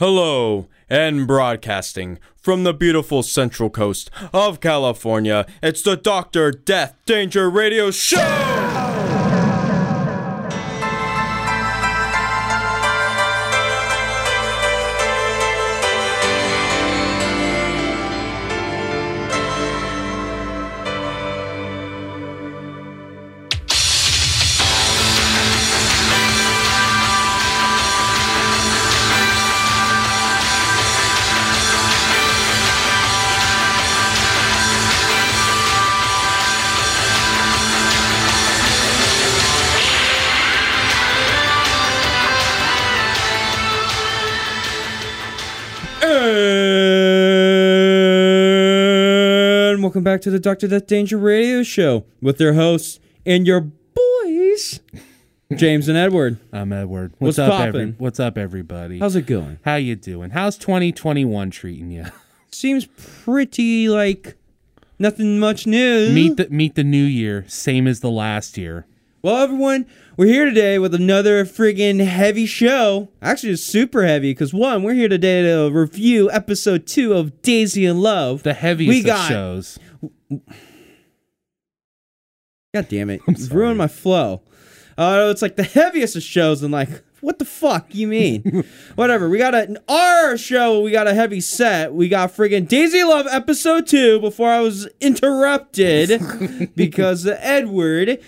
Hello, and broadcasting from the beautiful central coast of California, it's the Doctor Death Danger Radio Show! Back to the Doctor Death Danger Radio Show with their hosts and your boys, James and Edward. I'm Edward. What's What's, up, poppin'? every, What's up, everybody? How's it going? How you doing? How's 2021 treating you? Seems pretty like nothing much new. meet the meet the new year, same as the last year. Well, everyone, we're here today with another friggin' heavy show. Actually, it's super heavy because one, we're here today to review episode two of Daisy of Love. The heaviest We of got- shows. God damn it. You've ruined my flow. Uh, it's like the heaviest of shows, and like, what the fuck you mean? Whatever. We got a our show. We got a heavy set. We got friggin' Daisy Love episode two. Before I was interrupted because of Edward,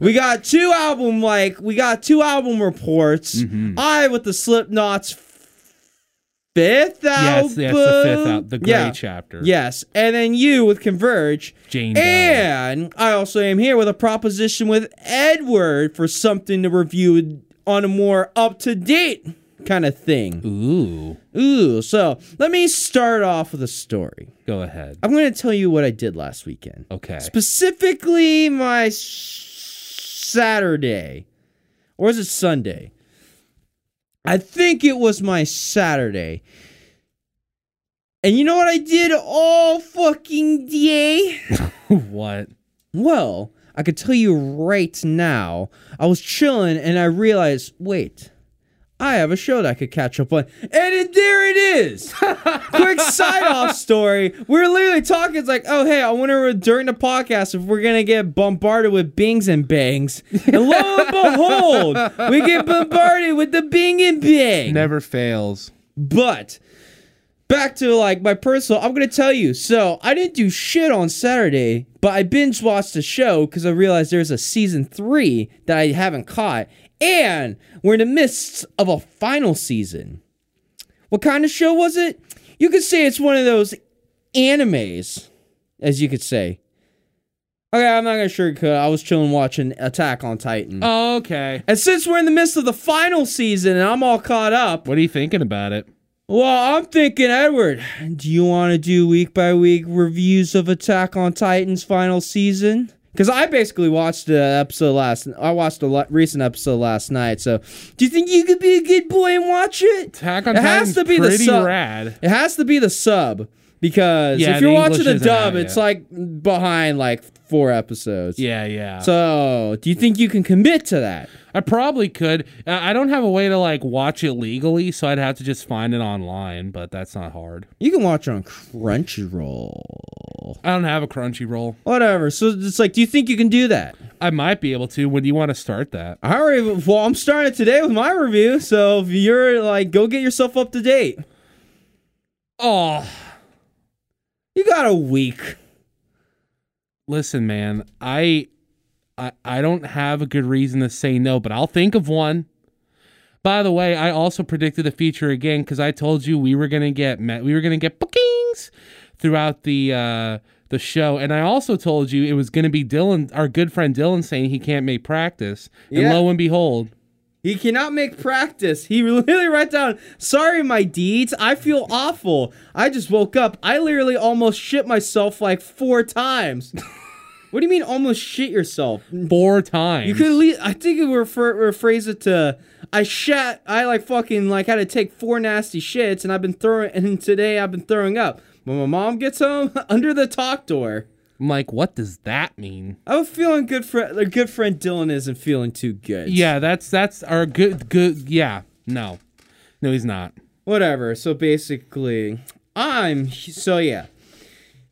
we got two album like we got two album reports. Mm-hmm. I with the Slipknot's fifth album. Yes, yes, the fifth out, the gray Yeah. chapter. Yes, and then you with Converge. Jane Doe. And I also am here with a proposition with Edward for something to review on a more up to date kind of thing. Ooh, Ooh, so let me start off with a story. go ahead. I'm going to tell you what I did last weekend. Okay. Specifically, my s- Saturday. Or is it Sunday? I think it was my Saturday. And you know what I did all fucking day? what? Well, I could tell you right now. I was chilling and I realized, wait, I have a show that I could catch up on. And it, there it is. Quick side off story. We're literally talking. It's like, oh, hey, I wonder during the podcast if we're going to get bombarded with bings and bangs. And lo and behold, we get bombarded with the bing and bang. Never fails. But back to like my personal, I'm gonna tell you. So I didn't do shit on Saturday, but I binge watched the show because I realized there's a season three that I haven't caught, and we're in the midst of a final season. What kind of show was it? You could say it's one of those animes, as you could say. Okay, I'm not gonna sugarcoat. I was chilling watching Attack on Titan. Oh, okay. and since we're in the midst of the final season and I'm all caught up, What are you thinking about it? well, I'm thinking, Edward, do you want to do week by week reviews of Attack on Titan's final season? Because I basically watched the episode last. I watched a recent episode last night. So, do you think you could be a good boy and watch it? Attack on It has to be the sub- rad. It has to be the sub because Yeah, if you're the watching the dub, it's like behind like four episodes. Yeah, yeah. So, do you think you can commit to that? I probably could. Uh, I don't have a way to like watch it legally, so I'd have to just find it online. But that's not hard. You can watch it on Crunchyroll. I don't have a Crunchyroll. Whatever. So it's like, do you think you can do that? I might be able to. When do you want to start that? I already. Well, I'm starting it today with my review. So if you're like, go get yourself up to date. Oh, You got a week. listen, man. I, I, I don't have a good reason to say no, but I'll think of one. By the way, I also predicted the feature again because I told you we were gonna get met, we were gonna get bookings throughout the uh, the show, and I also told you it was gonna be Dylan, our good friend Dylan, saying he can't make practice, and Yeah. lo and behold, He cannot make practice. He literally wrote down, "Sorry, my deeds. I feel awful. I just woke up. I literally almost shit myself like four times." what do you mean, almost shit yourself? four times. You could at least, I think it would refer, rephrase it to I shat I like fucking like had to take four nasty shits and I've been throwing and today I've been throwing up. When my mom gets home, under the talk door. I'm like, what does that mean? I'm feeling good for our good friend Dylan isn't feeling too good. Yeah, that's that's our good good. Yeah, no, no, he's not. whatever. So basically, I'm so yeah.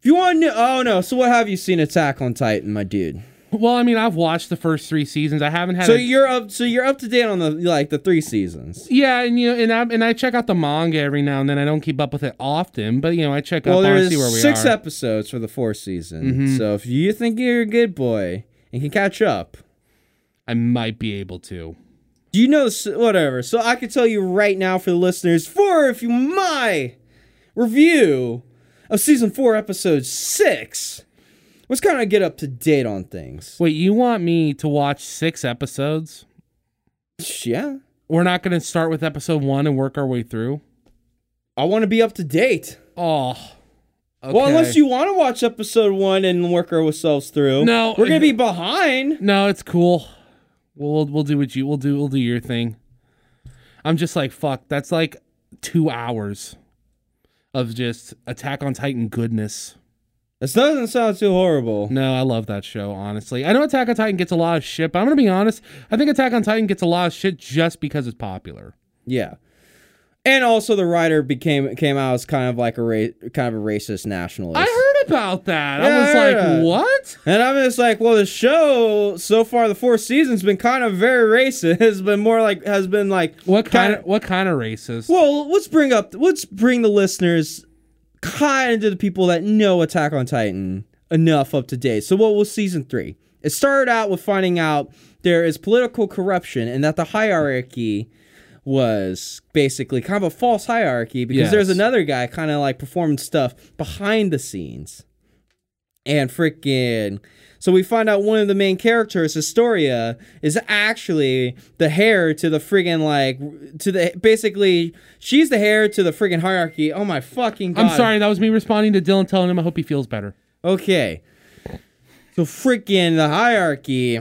If you want to, oh no. So what have you seen Attack on Titan, my dude? Well, I mean, I've watched the first three seasons. I haven't had. So a- you're up. So you're up to date on the like the three seasons. yeah, and you know, and I and I check out the manga every now and then. I don't keep up with it often, but you know, I check Well, up on see where we six are. episodes for the fourth season. Mhm. So if you think you're a good boy and can catch up, I might be able to. Do you know whatever? So I can tell you right now for the listeners, for if you my review of season four, episode six. Let's kind of get up to date on things. Wait, you want me to watch six episodes? Yeah, We're not going to start with episode one and work our way through. I want to be up to date. Oh, Well, unless you want to watch episode one and work ourselves through. No, we're gonna be behind. No, it's cool. We'll we'll do what you we'll do we'll do your thing. I'm just like fuck. That's like two hours of just Attack on Titan goodness. This doesn't sound too horrible. No, I love that show. Honestly, I know Attack on Titan gets a lot of shit, but I'm gonna be honest. I think Attack on Titan gets a lot of shit just because it's popular. Yeah. And also, the writer became came out as kind of like a ra- kind of a racist nationalist. I about that. Yeah, I was like, what? And I'm just like, well, the show so far, the fourth season's been kind of very racist. Has been more like has been like What kind kinda- of what kind of racist? Well, let's bring up let's bring the listeners kind of to the people that know Attack on Titan enough up to date. So what was season three? It started out with finding out there is political corruption and that the hierarchy was basically kind of a false hierarchy because there's another guy kind of like performing stuff behind the scenes. And freaking so we find out one of the main characters, Historia, is actually the heir to the friggin' like to the basically she's the heir to the friggin' hierarchy. Oh my fucking god. I'm sorry, that was me responding to Dylan telling him I hope he feels better. Okay. So freaking the hierarchy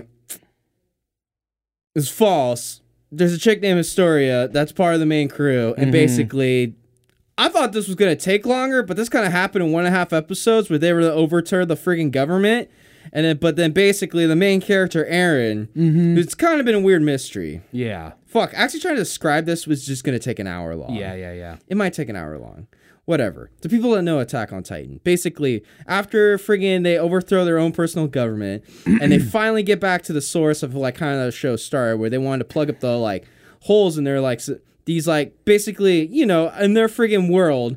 is false. There's a chick named Historia that's part of the main crew, and Mhm. basically, I thought this was gonna take longer, but this kind of happened in one and a half episodes where they were to overturn the frigging government, and then but then basically the main character Eren, Mm-hmm. it's kind of been a weird mystery. Yeah. Fuck, actually trying to describe this was just gonna take an hour long. Yeah, yeah, yeah. It might take an hour long. Whatever. The people that know Attack on Titan. Basically, after friggin' they overthrow their own personal government and they finally get back to the source of like kind of the show started where they wanted to plug up the like holes in their like s- these like basically, you know, in their friggin' world,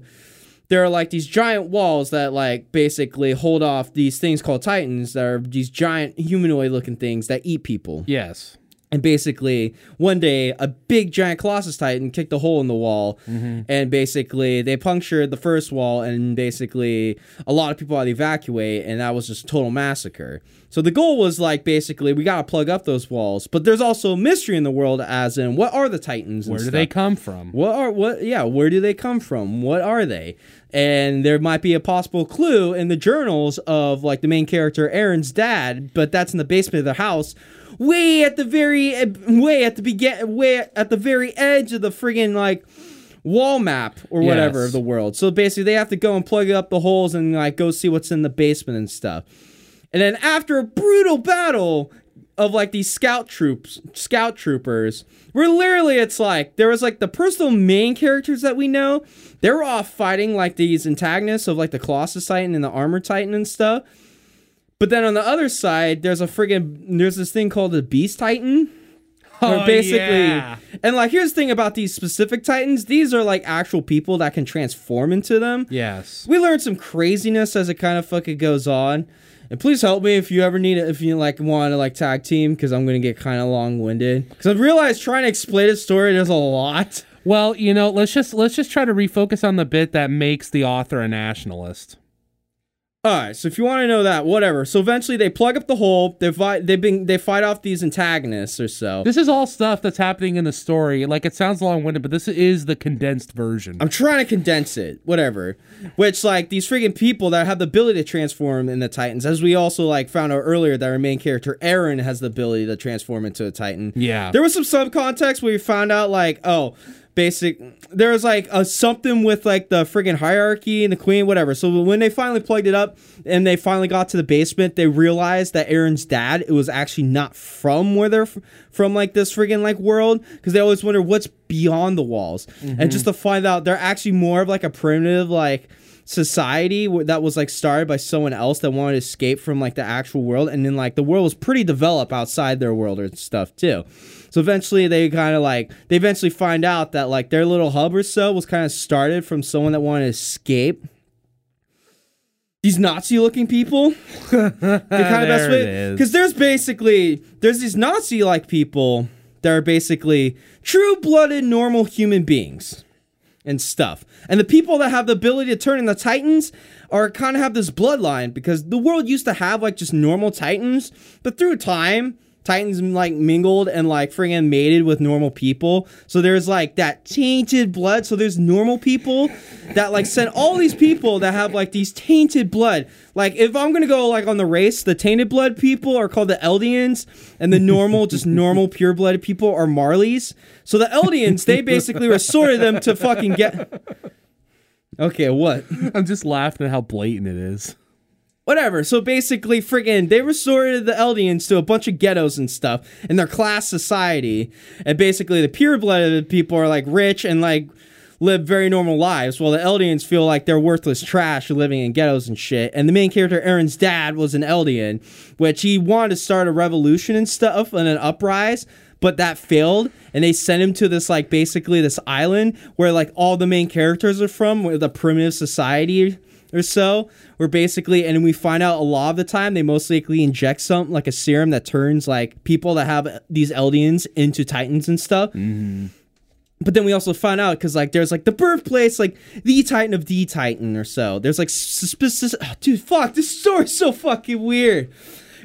there are like these giant walls that like basically hold off these things called titans that are these giant humanoid looking things that eat people. Yes. And basically, one day, a big giant Colossus Titan kicked a hole in the wall, mm-hmm. and basically, they punctured the first wall, and basically, a lot of people had to evacuate, and that was just a total massacre. So the goal was like basically, we gotta plug up those walls, but there's also a mystery in the world, as in, what are the Titans? and Where do stuff? they come from? What are what? Yeah, where do they come from? What are they? And there might be a possible clue in the journals of like the main character Eren's dad, but that's in the basement of their house, way at the very way at the begin way at the very edge of the friggin' like wall map or whatever Yes. of the world. So basically, they have to go and plug up the holes and like go see what's in the basement and stuff. And then after a brutal battle of like these scout troops, scout troopers, where literally it's like there was like the personal main characters that we know, they were off fighting like these antagonists of like the Colossus Titan and the Armor Titan and stuff. But then on the other side, there's a friggin' there's this thing called the Beast Titan. Oh, basically, yeah. and like here's the thing about these specific Titans: these are like actual people that can transform into them. Yes. We learned some craziness as it kind of fucking goes on. And please help me if you ever need it, if you like want to like tag team, because I'm gonna get kind of long winded. Because I realized trying to explain a story, there's a lot. Well, you know, let's just let's just try to refocus on the bit that makes the author a nationalist. All right, so if you want to know that, whatever. So eventually they plug up the hole. They fight. They've been they fight off these antagonists or so. This is all stuff that's happening in the story. Like it sounds long-winded, but this is the condensed version. I'm trying to condense it, whatever. Which like these freaking people that have the ability to transform in the Titans, as we also like found out earlier that our main character Eren has the ability to transform into a Titan. Yeah. There was some subcontext where we found out like, oh, basic there was like a something with like the friggin' hierarchy and the queen whatever. So when they finally plugged it up and they finally got to the basement they realized that eren's dad it was actually not from where they're f- from like this friggin' like world. Because they always wonder what's beyond the walls. And mm-hmm. just to find out they're actually more of like a primitive like society that was like started by someone else that wanted to escape from like the actual world and then like the world was pretty developed outside their world or stuff too. So eventually they kind of like they eventually find out that like their little hub or so was kind of started from someone that wanted to escape. These Nazi looking people. the kind of best way because there's basically there's these Nazi like people that are basically true blooded normal human beings and stuff. And the people that have the ability to turn into titans are kind of have this bloodline because the world used to have like just normal titans, but through time, titans like mingled and like friggin' mated with normal people. So there's like that tainted blood. So there's normal people that like send all these people that have like these tainted blood. Like if I'm gonna go like on the race, the tainted blood people are called the Eldians, and the normal, just normal pure blooded people are Marleys. So the Eldians, they basically resorted them to fucking get. Okay, what? I'm just laughing at how blatant it is. Whatever. So basically, friggin', they resorted the Eldians to a bunch of ghettos and stuff in their class society. And basically, the pure blooded people are like rich and like live very normal lives, while the Eldians feel like they're worthless trash living in ghettos and shit. And the main character, Eren's dad, was an Eldian, which he wanted to start a revolution and stuff and an uprise. But that failed, and they sent him to this like basically this island where like all the main characters are from, with a primitive society or so. Where basically, and we find out a lot of the time they most likely inject something like a serum that turns like people that have these Eldians into Titans and stuff. Mm-hmm. But then we also find out because like there's like the birthplace, like the Titan of the Titan or so. There's like specific, oh, dude. Fuck, this story's so fucking weird.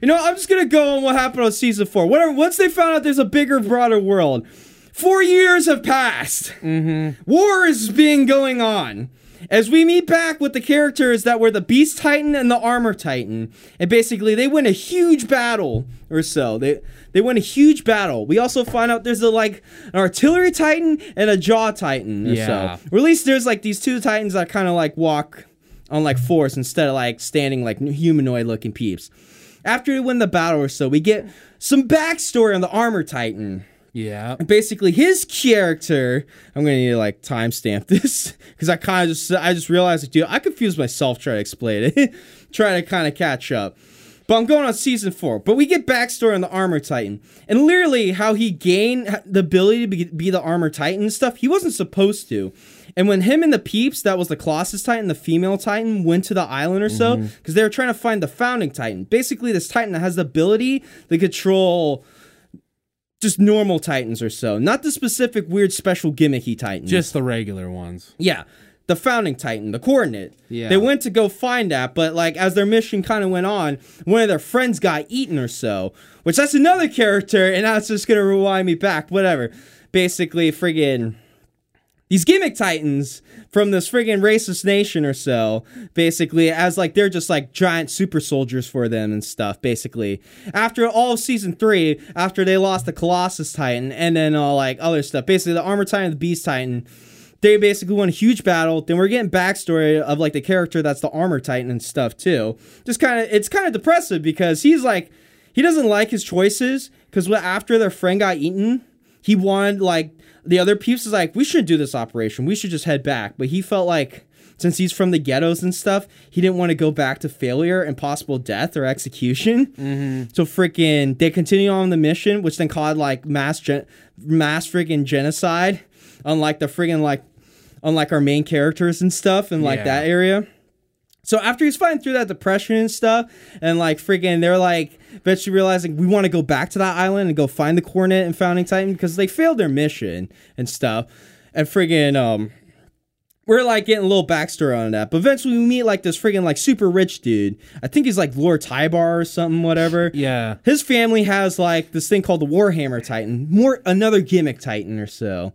You know, I'm just gonna go on what happened on season four. Whatever. Once they found out there's a bigger, broader world, four years have passed. Mm-hmm. War is being going on. As we meet back with the characters that were the Beast Titan and the Armor Titan, and basically they win a huge battle or so. They they win a huge battle. We also find out there's a like an Artillery Titan and a Jaw Titan or Yeah. so. Or at least there's like these two Titans that kind of like walk on like force instead of like standing like humanoid looking peeps. After we win the battle or so, we get some backstory on the Armor Titan Yeah. basically his character i'm gonna need to like timestamp this because i kind of just i just realized like, dude i confused myself trying to explain it trying to kind of catch up. But i'm going on season four. But we get backstory on the armor titan. And literally how he gained the ability to be, be the armor titan and stuff he wasn't supposed to. And when him and the peeps that was the colossus titan the female titan went to the island or so mm-hmm. because they were trying to find the founding titan. Basically this titan that has the ability to control just normal Titans or so, not the specific weird special gimmicky Titans. Just the regular ones. yeah, the founding Titan, the coordinate. Yeah. they went to go find that, but like as their mission kind of went on, one of their friends got eaten or so, which that's another character, and that's just gonna rewind me back. Whatever. Basically, friggin' these gimmick titans from this friggin' racist nation or so basically as like they're just like giant super soldiers for them and stuff basically. After all of season three after they lost the colossus titan and then all like other stuff basically the armor titan the beast titan they basically won a huge battle. Then we're getting backstory of like the character that's the armor titan and stuff too. Just kind of it's kind of depressive because he's like he doesn't like his choices because after their friend got eaten he wanted like the other peeps is like we shouldn't do this operation. We should just head back. But he felt like since he's from the ghettos and stuff he didn't want to go back to failure and possible death or execution. Mm-hmm. So freaking they continue on the mission which then caused like mass gen- mass freaking genocide unlike the freaking like unlike our main characters and stuff and like Yeah. that area so after he's fighting through that depression and stuff, and like freaking, they're like eventually realizing we want to go back to that island and go find the coordinate and founding titan because they failed their mission and stuff. And friggin', um, we're like getting a little backstory on that. But eventually we meet like this friggin' like super rich dude. I think he's like Lord Tybur or something, whatever. Yeah. His family has like this thing called the Warhammer Titan, more another gimmick Titan or so.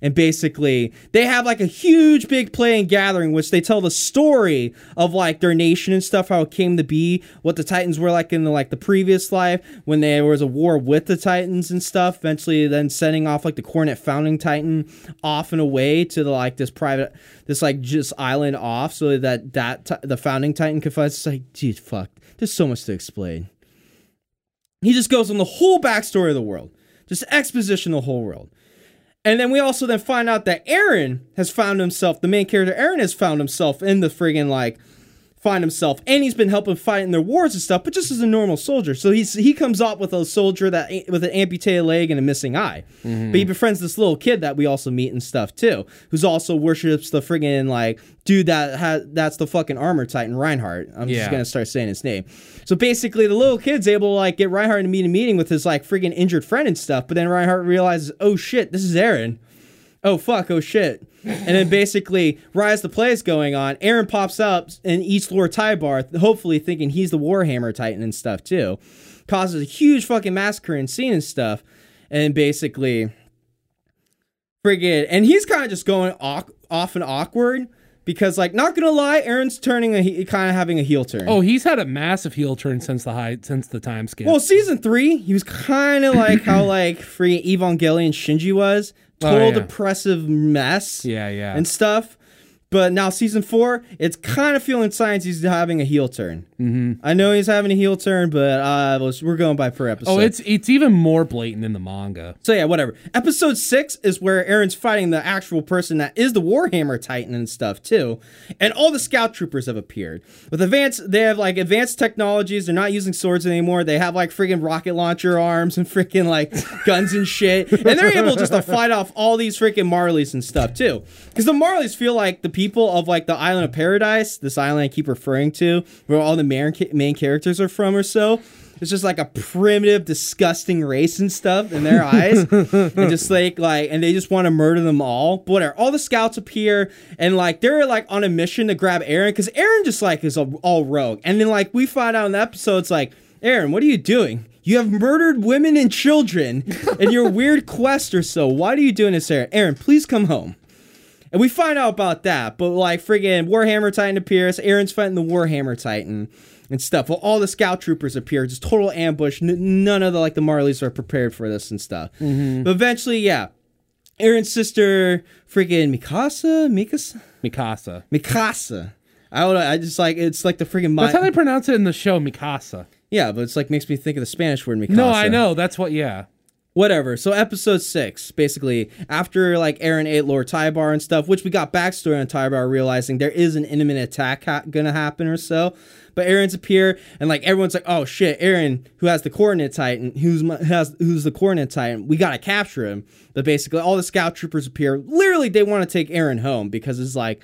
And basically, they have like a huge big play and gathering, which they tell the story of like their nation and stuff, how it came to be, what the Titans were like in the like the previous life when there was a war with the Titans and stuff. Eventually, then sending off like the cornet founding Titan off and away to the like this private, this like just island off, so that that ti- the founding Titan fight. It's like, dude, fuck, there's so much to explain. He just goes on the whole backstory of the world, just exposition the whole world. And then we also then find out that Eren has found himself, the main character Eren has found himself in the friggin' like find himself and he's been helping fight in their wars and stuff, but just as a normal soldier. So he's he comes up with a soldier that with an amputated leg and a missing eye. Mm-hmm. But he befriends this little kid that we also meet and stuff too, who's also worships the friggin' like dude that has that's the fucking armor titan Reinhardt. I'm just gonna start saying his name. So basically the little kid's able to like get Reinhardt to meet a meeting with his like friggin' injured friend and stuff, but then Reinhardt realizes, oh shit, this is Eren oh fuck, oh shit. And then basically, right as the play is going on, Eren pops up and eats Lord Tybur, hopefully thinking he's the Warhammer Titan and stuff too. Causes a huge fucking massacre and scene and stuff. And basically, friggin', and he's kind of just going off, off and awkward because, like, not gonna lie, Eren's turning a kind of having a heel turn. Oh, he's had a massive heel turn since the high since the time skip. Well, season three, he was kind of like how like free Evangelion Shinji was, Oh, total yeah. depressive mess, yeah, yeah. and stuff. But now season four, it's kind of feeling signs he's having a heel turn. Mm-hmm. I know he's having a heel turn, but uh, let's- we're going by per episode. oh, it's it's even more blatant in the manga. So yeah, whatever. Episode six is where Eren's fighting the actual person that is the Warhammer Titan and stuff too, and all the Scout Troopers have appeared with advanced. They have like advanced technologies. They're not using swords anymore. They have like freaking rocket launcher arms and freaking like guns and shit, and they're able just to fight off all these freaking Marleys and stuff too. Because the Marleys feel like the people of like the Island of Paradise, this island I keep referring to, where all the main main characters are from or so. It's just like a primitive, disgusting race and stuff in their eyes, and just like like, and they just want to murder them all. But whatever. All the scouts appear, and like they're like on a mission to grab Eren because Eren just like is all, all rogue. And then like we find out in the episode, it's like Eren, what are you doing? You have murdered women and children in your weird quest or so. Why are you doing this, Eren? Eren, please come home. And we find out about that, but like friggin' Warhammer Titan appears, Eren's fighting the Warhammer Titan and stuff. Well, all the scout troopers appear, just total ambush. N- none of the like the Marleys are prepared for this and stuff. Mm-hmm. But eventually, yeah, Eren's sister, friggin' Mikasa, Mikasa, Mikasa. Mikasa. I don't know. I just like it's like the friggin' That's how they pronounce it in the show, Mikasa. yeah, but it's like makes me think of the Spanish word Mikasa. No, I know. That's what. Yeah. Whatever. So episode six, basically, after like Eren ate Lord Tybur and stuff, which we got backstory on Tybur, realizing there is an imminent attack ha- gonna happen or so. But Eren's appear, and like everyone's like, "Oh shit, Eren, who has the coordinate titan, who's my, has who's the coordinate titan? We gotta capture him." But basically, all the scout troopers appear. Literally, they want to take Eren home because it's like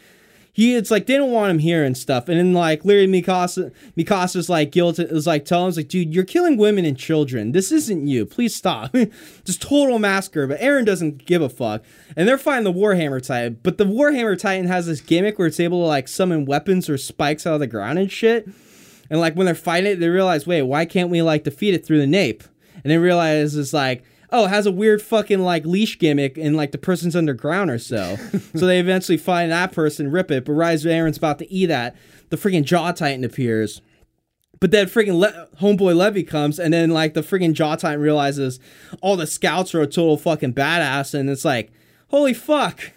he it's like they don't want him here and stuff. And then like literally Mikasa Mikasa's like guilt is like telling him like, dude, you're killing women and children. This isn't you. Please stop. Just total massacre. But Eren doesn't give a fuck. And they're fighting the Warhammer Titan. But the Warhammer Titan has this gimmick where it's able to like summon weapons or spikes out of the ground and shit. And like when they're fighting it, they realize, wait, why can't we like defeat it through the nape? And they realize it's like, oh, it has a weird fucking like leash gimmick and like the person's underground or so. so they eventually find that person, rip it, but Rise Eren's about to eat that. The freaking Jaw Titan appears. But then freaking Le- homeboy Levi comes, and then like the freaking Jaw Titan realizes all the scouts are a total fucking badass, and it's like, holy fuck,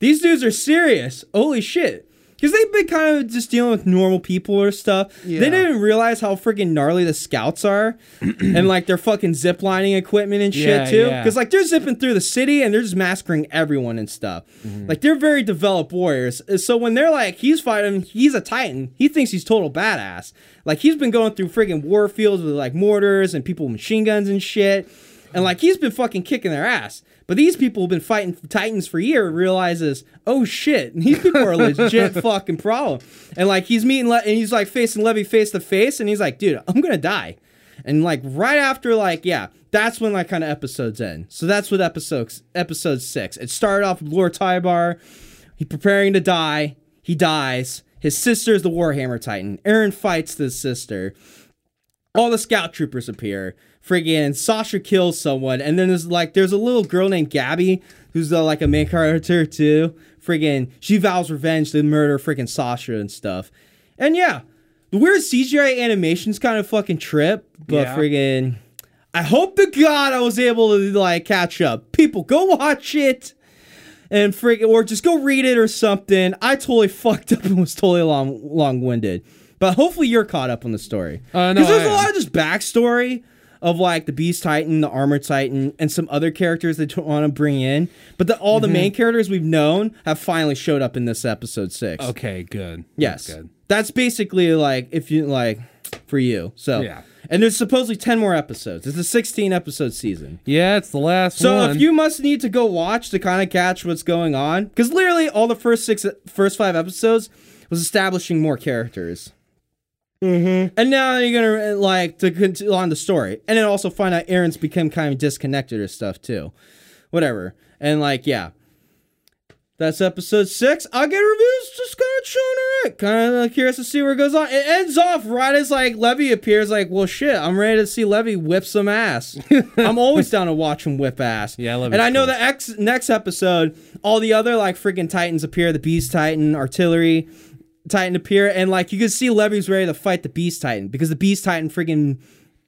these dudes are serious. Holy shit. Because they've been kind of just dealing with normal people or stuff. They didn't realize how freaking gnarly the scouts are and like their fucking ziplining equipment and shit Yeah, too. yeah. Because like they're zipping through the city and they're just massacring everyone and stuff. Mm-hmm. Like they're very developed warriors. Uh, so when they're like, he's fighting, he's a titan, he thinks he's total badass. Like he's been going through freaking war fields with like mortars and people with machine guns and shit. And like he's been fucking kicking their ass. But these people have been fighting Titans for years. Realizes, oh shit, these people are a legit fucking problem. And like he's meeting, Le- and he's like facing Levi face to face, and he's like, dude, I'm gonna die. And like right after, like yeah, that's when like kind of episodes end. So that's what episode episode six. It started off with Lord Tybur. He preparing to die. He dies. His sister is the Warhammer Titan. Eren fights this sister. all the scout troopers appear. Friggin' Sasha kills someone, and then there's like there's a little girl named Gabi who's uh, like a main character too. Friggin' she vows revenge to murder friggin' Sasha and stuff. And yeah, the weird CGI animations kind of fucking trip, but Yeah. friggin' I hope to God I was able to like catch up. People, go watch it and friggin' or just go read it or something. I totally fucked up and was totally long long winded. But hopefully you're caught up on the story. Uh, no, Because there's I a lot of just backstory of like the Beast Titan, the Armored Titan, and some other characters they don't want to bring in. But the, all the Mm-hmm. main characters we've known have finally showed up in this episode six. Okay, good. Yes. That's good. That's basically like if you like for you. So Yeah. And there's supposedly 10 more episodes. It's a 16 episode season. Yeah, it's the last So one. if you must need to go watch to kind of catch what's going on, because literally all the first six, first five episodes was establishing more characters. Mm-hmm. And now you're gonna uh, like to continue on the story, and then also find out Eren's become kind of disconnected or stuff too, whatever. And like, yeah, that's episode six. I'll get reviews, just kind of chilling around, kind of curious to see where it goes on. It ends off right as like Levi appears. Like, well, shit, I'm ready to see Levi whip some ass. I'm always down to watch him whip ass. Yeah, Levi's and I know cool. the ex- next episode, all the other like freaking Titans appear. The Beast Titan, Artillery Titan appear, and like you can see Levi's ready to fight the Beast Titan because the Beast Titan freaking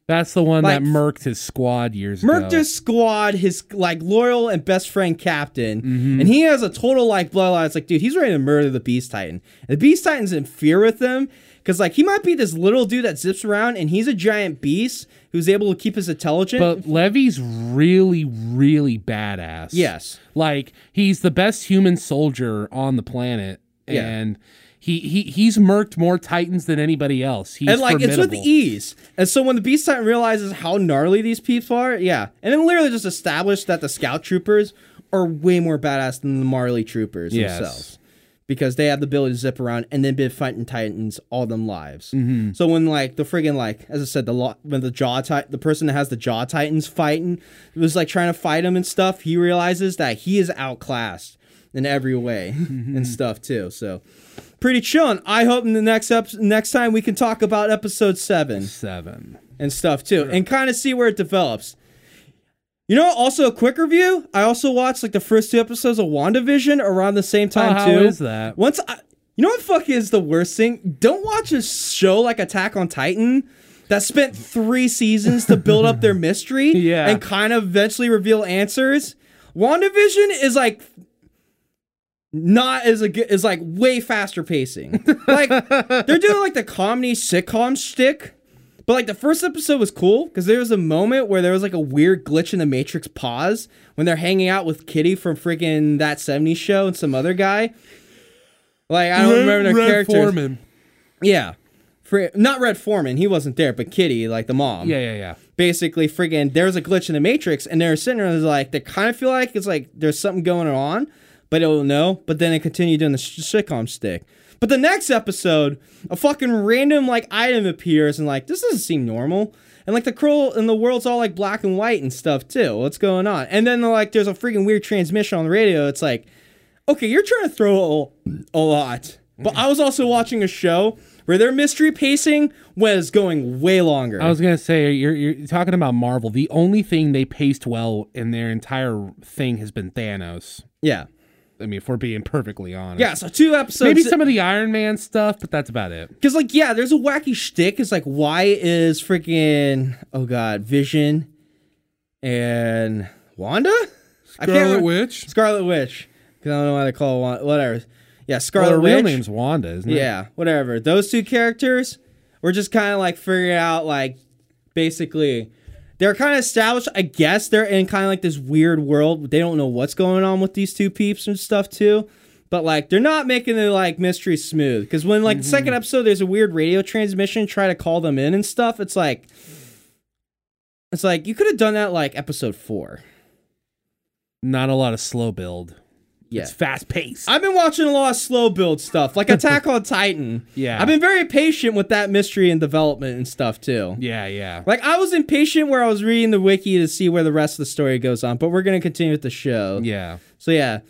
That's the one Like- that murked his squad years Merked ago. Murked his squad, his like loyal and best friend captain, Mm-hmm. and he has a total like bloodline. It's like, dude, he's ready to murder the Beast Titan. And the Beast Titan's in fear with him because like he might be this little dude that zips around, and he's a giant beast who's able to keep his intelligence. But Levi's really, really badass. yes, Like he's the best human soldier on the planet, Yeah. and he, he he's murked more titans than anybody else. He's and like it's with formidable. ease. And so when the Beast Titan realizes how gnarly these people are, yeah, and then literally just established that the Scout Troopers are way more badass than the Marley Troopers Yes. themselves. Because they have the ability to zip around and then been fighting Titans all them lives. Mm-hmm. So when like the friggin' like as I said the lo- when the jaw tit the person that has the jaw titans fighting was like trying to fight him and stuff, he realizes that he is outclassed in every way and stuff too. So pretty chillin'. I hope in the next ep- next time we can talk about episode seven seven. and stuff too, and kind of see where it develops. You know, also a quick review. I also watched like the first two episodes of WandaVision around the same time Oh, how too. is that? Once I, you know what fuck is the worst thing? Don't watch a show like Attack on Titan that spent three seasons to build up their mystery Yeah. and kind of eventually reveal answers. WandaVision is like not as a good is like way faster pacing. Like they're doing like the comedy sitcom shtick. But like the first episode was cool because there was a moment where there was like a weird glitch in the Matrix pause when they're hanging out with Kitty from freaking that 70s show and some other guy. Like I don't remember their Red characters. Foreman. Yeah. For, not Red Foreman, he wasn't there, but Kitty, like the mom. Yeah, yeah, yeah. Basically, friggin' there was a glitch in the Matrix, and they're sitting there and like they kind of feel like it's like there's something going on, but it will know. But then it continued doing the sh- sitcom stick. But the next episode, a fucking random like item appears, and like this doesn't seem normal. And like the curl and the world's all like black and white and stuff too. What's going on? And then like there's a freaking weird transmission on the radio. It's like, okay, you're trying to throw a, a lot. But I was also watching a show where their mystery pacing was going way longer. I was gonna say you're you're talking about Marvel. The only thing they paced well in their entire thing has been Thanos. yeah. I mean, if we're being perfectly honest. Yeah, so two episodes. Maybe some of the Iron Man stuff, but that's about it. Because, like, yeah, there's a wacky shtick. It's like, why is freaking, oh God, Vision and Wanda? I can't Witch. Scarlet Witch. Because I don't know why they call it Wanda. Whatever. Yeah, Well, Scarlet her Witch. real name's Wanda, isn't it? Yeah, whatever. Those two characters were just kind of like figuring out, like, basically, they're kind of established. I guess they're in kind of like this weird world. They don't know what's going on with these two peeps and stuff, too. But, like, they're not making the, like, mystery smooth. Because when, like, the second mm-hmm. episode, there's a weird radio transmission, try to call them in and stuff, it's like, it's like, you could have done that, like, episode four. Not a lot of slow build. Yeah. It's fast paced. I've been watching a lot of slow build stuff, like Attack on Titan. Yeah. I've been very patient with that mystery and development and stuff too. Yeah, yeah. Like I was impatient where I was reading the wiki to see where the rest of the story goes on, but we're gonna continue with the show. Yeah. So yeah.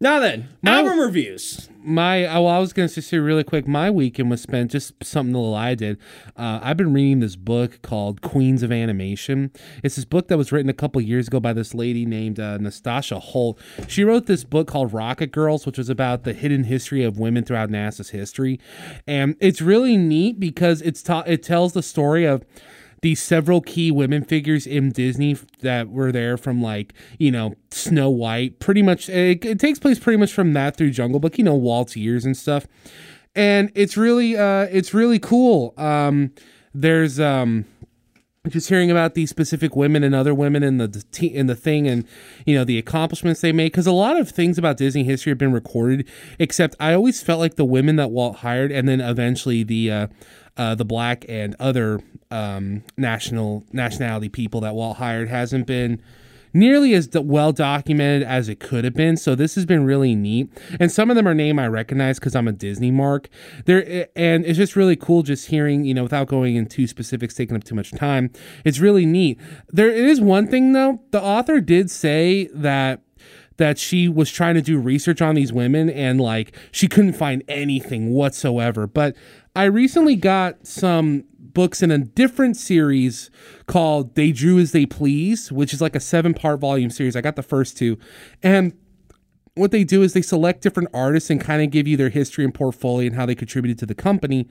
Now then, My- album reviews. My well, I was gonna just say really quick. My weekend was spent just something little I did. Uh, I've been reading this book called Queens of Animation. It's this book that was written a couple years ago by this lady named uh, Nastasha Holt. She wrote this book called Rocket Girls, which was about the hidden history of women throughout NASA's history, and it's really neat because it's ta- it tells the story of these several key women figures in Disney that were there from like you know Snow White, pretty much. It, it takes place pretty much from that through Jungle Book, you know Walt's years and stuff, and it's really uh it's really cool. Um, there's um just hearing about these specific women and other women in the, the in the thing and you know the accomplishments they made because a lot of things about Disney history have been recorded except I always felt like the women that Walt hired and then eventually the uh, uh, the black and other um, national nationality people that Walt hired hasn't been nearly as well documented as it could have been. So this has been really neat, and some of them are name I recognize because I'm a Disney mark. There, and it's just really cool just hearing, you know, without going into specifics, taking up too much time. It's really neat. There is one thing though. The author did say that that she was trying to do research on these women and like she couldn't find anything whatsoever. But I recently got some books in a different series called They Drew as They Please, which is like a seven part volume series. I got the first two. And what they do is they select different artists and kind of give you their history and portfolio and how they contributed to the company.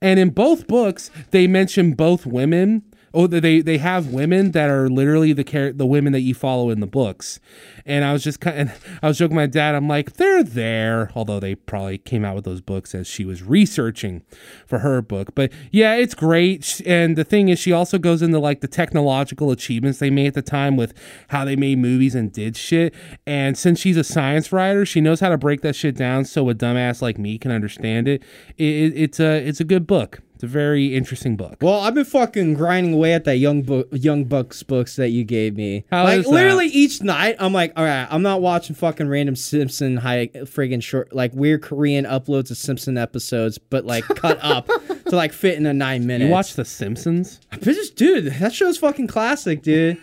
And in both books, they mention both women. Oh, they they have women that are literally the char- the women that you follow in the books. And I was just kind of, I was joking with my dad. I'm like, they're there, although they probably came out with those books as she was researching for her book. But yeah, it's great. And the thing is, she also goes into like the technological achievements they made at the time with how they made movies and did shit. And since she's a science writer, she knows how to break that shit down so a dumbass like me can understand it. it, it it's a it's a good book. It's a very interesting book. Well, I've been fucking grinding away at that young book, young bucks books that you gave me. How like is that? literally each night, I'm like, all right, I'm not watching fucking random Simpson high friggin' short, like weird Korean uploads of Simpson episodes, but like cut up to like fit in a nine minutes. You watch The Simpsons? But just, dude, that show's fucking classic, dude.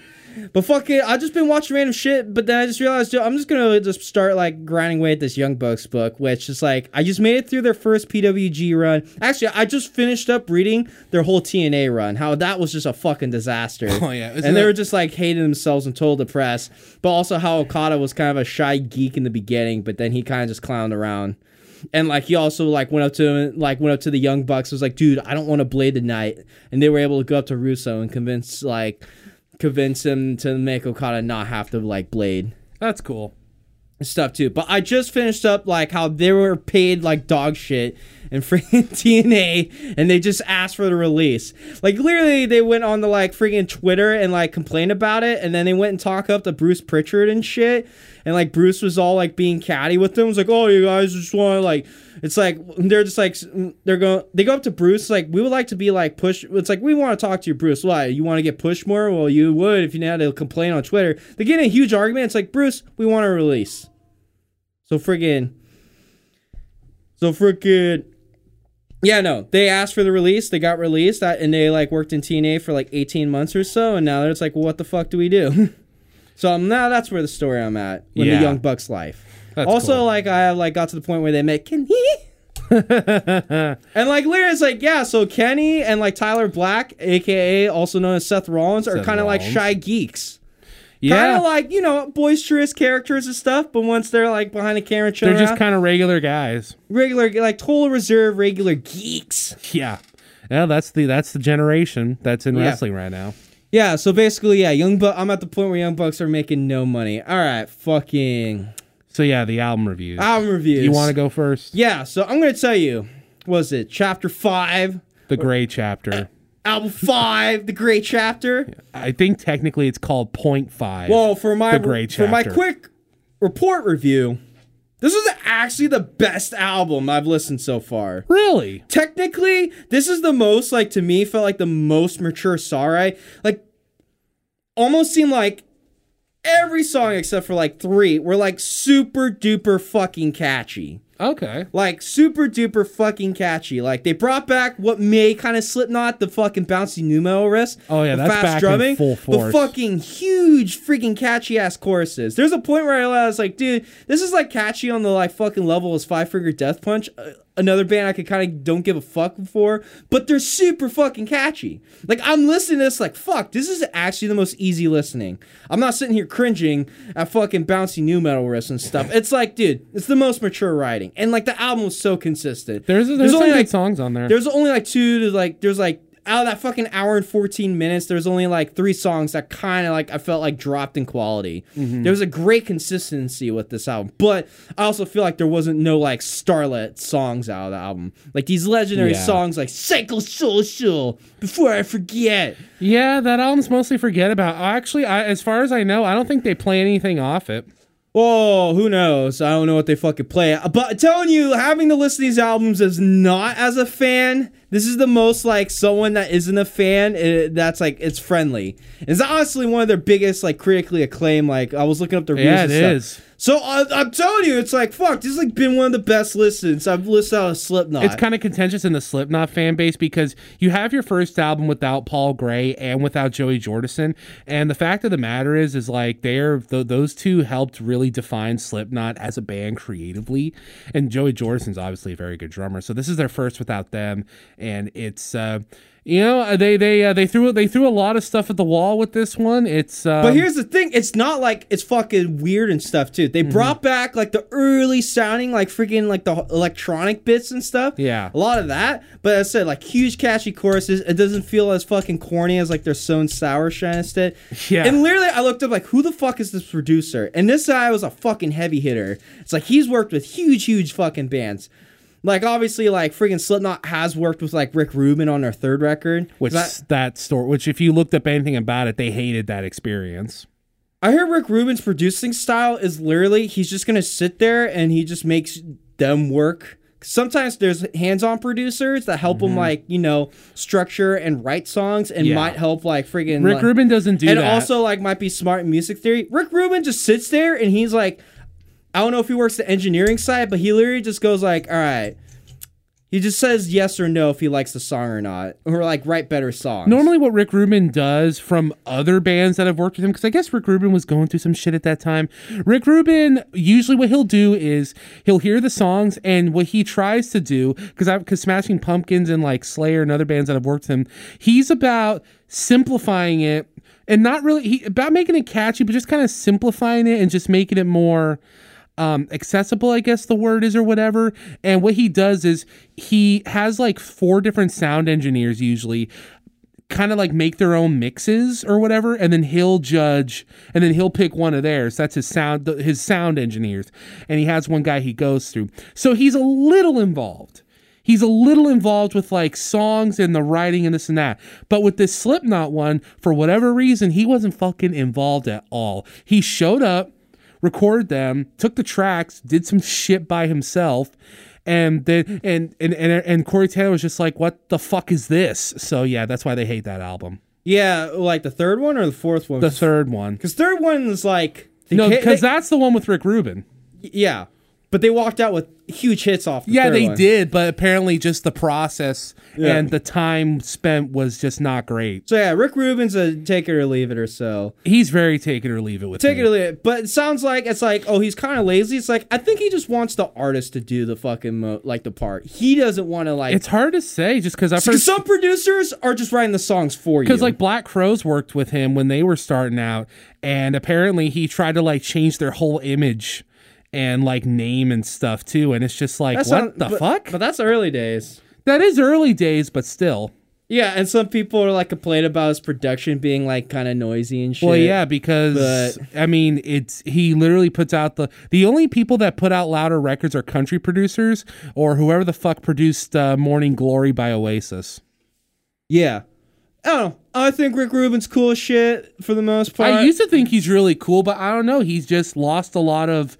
But fuck it, I've just been watching random shit, but then I just realized, dude, I'm just gonna just start like grinding away at this Young Bucks book, which is like, I just made it through their first PWG run. Actually, I just finished up reading their whole TNA run, how that was just a fucking disaster. Oh, yeah. Isn't and they that- were just like hating themselves and total depressed, but also how Okada was kind of a shy geek in the beginning, but then he kind of just clowned around. And like he also like went up to him, like went up to the young bucks was like, dude, I don't want to blade tonight. And they were able to go up to Russo and convince like convince him to make Okada not have to like blade That's cool. stuff too. But I just finished up like how they were paid like dog shit in freaking TNA and they just asked for the release. Like literally they went on the like freaking Twitter and like complained about it and then they went and talked up to Bruce Pritchard and shit. And like Bruce was all like being catty with them. It was like, oh, you guys just want to like, it's like they're just like they're going. They go up to Bruce like, we would like to be like push. It's like we want to talk to you, Bruce. Why? You want to get pushed more? Well, you would if you had to complain on Twitter. They get in a huge argument. It's like Bruce, we want to release. So friggin'. So friggin'. Yeah, no. They asked for the release. They got released, and they like worked in TNA for like 18 months or so, and now it's like, well, what the fuck do we do? so um, now that's where the story I'm at in Yeah. the Young Bucks life. That's also, cool. like I like got to the point where they make Kenny, and like literally, it's like yeah. So Kenny and like Tyler Black, aka also known as Seth Rollins, are Seth kind of like Rollins. shy geeks. Kind Yeah. of like you know boisterous characters and stuff, but once they're like behind the camera, They're just kind of regular guys. regular like total reserve regular geeks. Yeah. Yeah, that's the that's the generation that's in Yeah. wrestling right now. Yeah, so basically, yeah, Young Buck. I'm at the point where Young Bucks are making no money. All right, fucking So yeah, the album reviews. album reviews. you want to go first? Yeah, so I'm gonna tell you. Was it chapter five, The gray chapter. album five, the great chapter? I think technically it's called Point Five. Well, for my The Gray for my Chapter. quick report review, this is actually the best album I've listened so far. really? Technically, this is the most like to me felt like the most mature Sarai. Like almost seemed like every song except for like three were like super duper fucking catchy. Okay. Like super duper fucking catchy. Like they brought back what may kind of Slipknot, the fucking bouncy nu metal risk. Oh, yeah, the that's back in full force. fucking huge freaking catchy ass choruses. There's a point where I was like, dude, this is like catchy on the like fucking level as Five Finger Death Punch. Uh, another band I could kind of don't give a fuck for, but they're super fucking catchy. Like I'm listening to this like fuck, this is actually the most easy listening. I'm not sitting here cringing at fucking bouncy nu metal riffs and stuff. It's like, dude, it's the most mature writing, and like the album was so consistent. There's there's, only only like songs on there. there's only like two to like there's like out of that fucking hour and 14 minutes there's only like three songs that kind of like i felt like dropped in quality Mm-hmm. there was a great consistency with this album but i also feel like there wasn't no like starlet songs out of the album like these legendary Yeah. songs like psychosocial before i forget Yeah, that album's mostly forget about. Actually, I, as far as I know, I don't think they play anything off it. Oh, who knows? I don't know what they fucking play. But I'm telling you, having to listen to these albums is not as a fan, this is the most like someone that isn't a fan. It, that's like it's friendly. It's honestly one of their biggest like critically acclaimed. Like I was looking up the reviews. Yeah, and it stuff. So I, I'm telling you, it's like fuck. This has like been one of the best listens I've listened out of Slipknot. It's kind of contentious in the Slipknot fan base because you have your first album without Paul Gray and without Joey Jordison, and the fact of the matter is, is like they're th- those two helped really define Slipknot as a band creatively, and Joey Jordison's obviously a very good drummer, so this is their first without them, and it's. Uh, you know they they uh, they threw they threw a lot of stuff at the wall with this one. It's um, But here's the thing: it's not like it's fucking weird and stuff too. They Mm-hmm. brought back like the early sounding, like freaking like the electronic bits and stuff. Yeah. a lot of that. But as I said, like huge catchy choruses. It doesn't feel as fucking corny as like their Stone Sour shine instead. Yeah. And literally, I looked up like, who the fuck is this producer? And this guy was a fucking heavy hitter. It's like he's worked with huge, huge fucking bands. Like obviously, like freaking Slipknot has worked with like Rick Rubin on their third record. which That- that story. Which if you looked up anything about it, they hated that experience. I hear Rick Rubin's producing style is literally he's just gonna sit there and he just makes them work. Sometimes there's hands-on producers that help him like you know structure and write songs and Mm-hmm. Yeah. might help like friggin' Rick like- Rubin doesn't do that. and that. also like might be smart in music theory. Rick Rubin just sits there and he's like, I don't know if he works the engineering side, but he literally just goes like, all right. He just says yes or no if he likes the song or not, or like write better songs. Normally, what Rick Rubin does from other bands that have worked with him, because I guess Rick Rubin was going through some shit at that time. Rick Rubin, usually what he'll do is he'll hear the songs, and what he tries to do, because I because Smashing Pumpkins and like Slayer and other bands that have worked with him, he's about simplifying it and not really he, about making it catchy, but just kind of simplifying it and just making it more um accessible i guess the word is or whatever. And what he does is he has like four different sound engineers usually kind of like make their own mixes or whatever and then he'll judge and then he'll pick one of theirs. That's his sound his sound engineers. And he has one guy he goes through. So he's a little involved. He's a little involved with like songs and the writing and this and that. But with this slipknot one for whatever reason he wasn't fucking involved at all. He showed up recorded them, took the tracks, did some shit by himself, and then and and and, and Corey Taylor was just like, "What the fuck is this?" So yeah, that's why they hate that album. yeah, like the third one or the fourth one. The third one, Because third one is like no, because that's the one with Rick Rubin. yeah, but they walked out with huge hits off. The Yeah, they one. did, but apparently just the process Yeah. and the time spent was just not great. So yeah, Rick Rubin's a take it or leave it or so. He's very take it or leave it with Take me. it or leave it, but it sounds like it's like oh he's kind of lazy. It's like I think he just wants the artist to do the fucking mo- like the part. He doesn't want to like. It's hard to say just because I've heard some producers are just writing the songs for you. because like Black Crowes worked with him when they were starting out, and apparently he tried to like change their whole image and like name and stuff too, and it's just like That's what not- the but- fuck? But that's early days. that is early days, but still. Yeah, and some people are like complaining about his production being like kind of noisy and shit. Well, yeah, because I mean, it's he literally puts out the the only people that put out louder records are country producers or whoever the fuck produced uh, "Morning Glory" by Oasis. Yeah. I don't know. I think Rick Rubin's cool as shit for the most part. I used to think he's really cool, but I don't know. He's just lost a lot of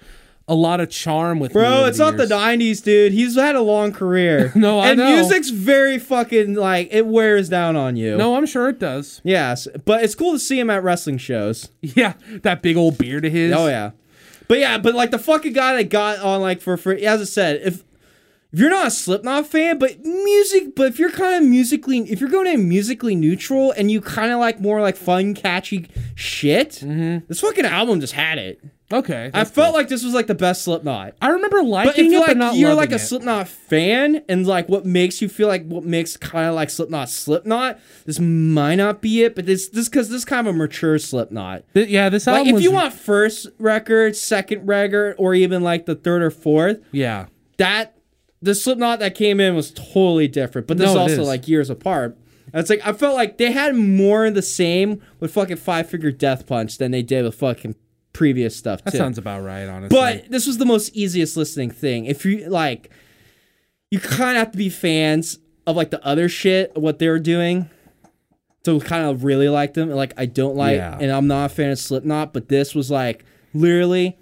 a lot of charm with Bro, it's not the 90s, dude. He's had a long career. No, I and know. music's very fucking like it wears down on you. No, I'm sure it does. Yes, but it's cool to see him at wrestling shows. Yeah, that big old beard of his. Oh yeah. But yeah, but like the fucking guy that got on like for for as I said, if if you're not a Slipknot fan, but music, but if you're kind of musically, if you're going in musically neutral and you kind of like more like fun, catchy shit, mm-hmm. this fucking album just had it. Okay. I felt cool. like this was like the best Slipknot. I remember But liking if you're it, but like not you're like a it. Slipknot fan, and like what makes you feel like what makes kind of like Slipknot Slipknot, this might not be it. But this this because this kind of a mature Slipknot. Th- yeah, this Like album if was, you want first record, second record, or even like the third or fourth, yeah. that the Slipknot that came in was totally different. But this No, is also is. like years apart. And It's like I felt like they had more of the same with fucking Five Finger Death Punch than they did with fucking previous stuff That sounds about right, honestly. But this was the most easiest listening thing. If you like, you kind of have to be fans of like the other shit, what they were doing, to kind of really like them. Like I don't like, Yeah. and I'm not a fan of Slipknot, but this was like literally.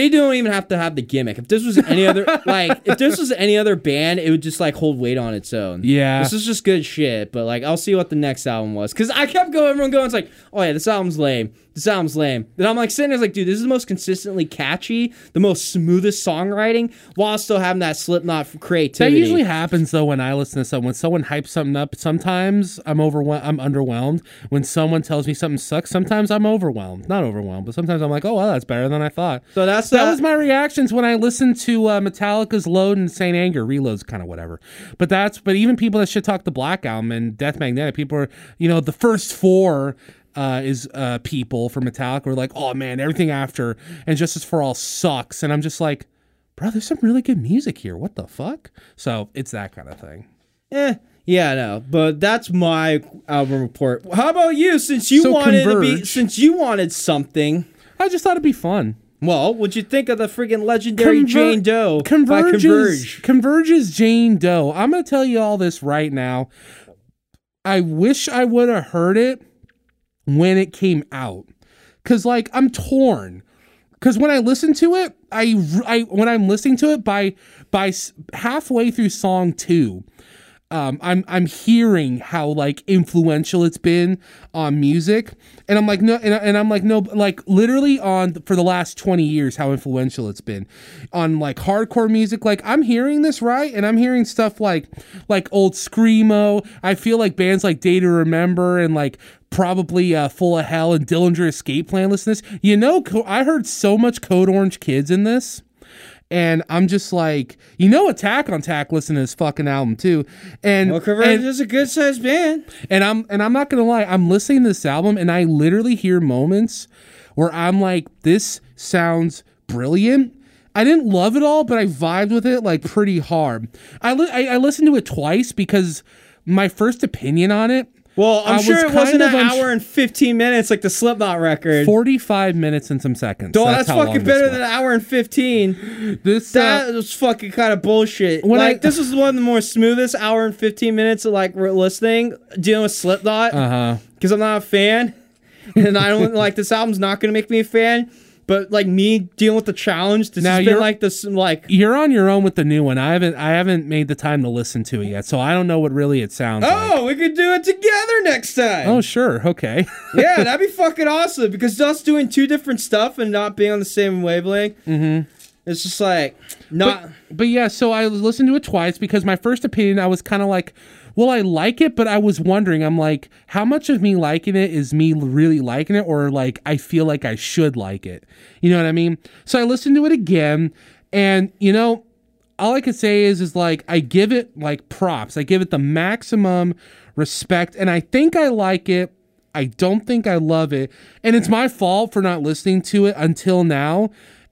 They don't even have to have the gimmick. If this was any other, like, if this was any other band, it would just like hold weight on its own. yeah. This is just good shit, but like I'll see what the next album was. Cause I kept going, everyone going, it's like, oh yeah, this album's lame. This album's lame. Then I'm like sitting there like, dude, this is the most consistently catchy, the most smoothest songwriting, while still having that Slipknot creativity. That usually happens though when I listen to someone. When someone hypes something up, sometimes I'm overwhelmed. I'm underwhelmed. When someone tells me something sucks, sometimes I'm overwhelmed. Not overwhelmed, but sometimes I'm like, oh, well, that's better than I thought. so that's That that. was my reactions when I listened to uh, Metallica's Load and Saint Anger. Reload's kind of whatever, but that's but even people that should talk the Black Album and Death Magnetic, people are you know the first four uh, is uh, people from Metallica were like, oh man, everything after and Justice for All sucks, and I'm just like, bro, there's some really good music here. What the fuck? So it's that kind of thing. eh. Yeah, no, but that's my album report. How about you? Since you So wanted to be, since you wanted something, I just thought it'd be fun. well, what'd you think of the freaking legendary Conver- Jane Doe Converges, Converge? Converges Jane Doe. I'm gonna tell you all this right now. I wish I would have heard it when it came out, cause like I'm torn. Cause when I listen to it, I, I when I'm listening to it by by halfway through song two, um, I'm I'm hearing how like influential it's been on music, and I'm like no, and, and I'm like no, like literally on for the last twenty years how influential it's been on like hardcore music. Like I'm hearing this right, and I'm hearing stuff like like old screamo. I feel like bands like Day to Remember and like probably uh, Full of Hell and Dillinger Escape Plan. Listen this, you know, I heard so much Code Orange Kids in this and I'm just like, you know, Attack on Tack listen to this fucking album too, and Well, Converge and, is a good sized band. and I'm and I'm not gonna lie, I'm listening to this album and I literally hear moments where I'm like, this sounds brilliant. I didn't love it all, but I vibed with it like pretty hard. I li- I, I listened to it twice because my first opinion on it. Well, I'm I sure was it wasn't an uns- hour and 15 minutes like the Slipknot record. 45 minutes and some seconds. Oh, that's, how fucking better than an hour and 15. this. uh, That was fucking kind of bullshit. Like, I- this was one of the more smoothest hour and 15 minutes of like listening, dealing with Slipknot, uh huh. because I'm not a fan. and I don't like this album's not going to make me a fan. But like me dealing with the challenge, this Now has been like this, like, You're on your own with the new one. I haven't I haven't made the time to listen to it yet, so I don't know what really it sounds like. oh, we could do it together next time. Oh, sure. Okay. yeah, that'd be fucking awesome because us doing two different stuff and not being on the same wavelength. Mm-hmm. It's just like not. but yeah, so I listened to it twice because my first opinion I was kind of like, well, I like it, but I was wondering, I'm like, how much of me liking it is me really liking it or like I feel like I should like it. You know what I mean? So I listened to it again and you know, all I could say is is like I give it like props. I give it the maximum respect and I think I like it. I don't think I love it. And it's my fault for not listening to it until now.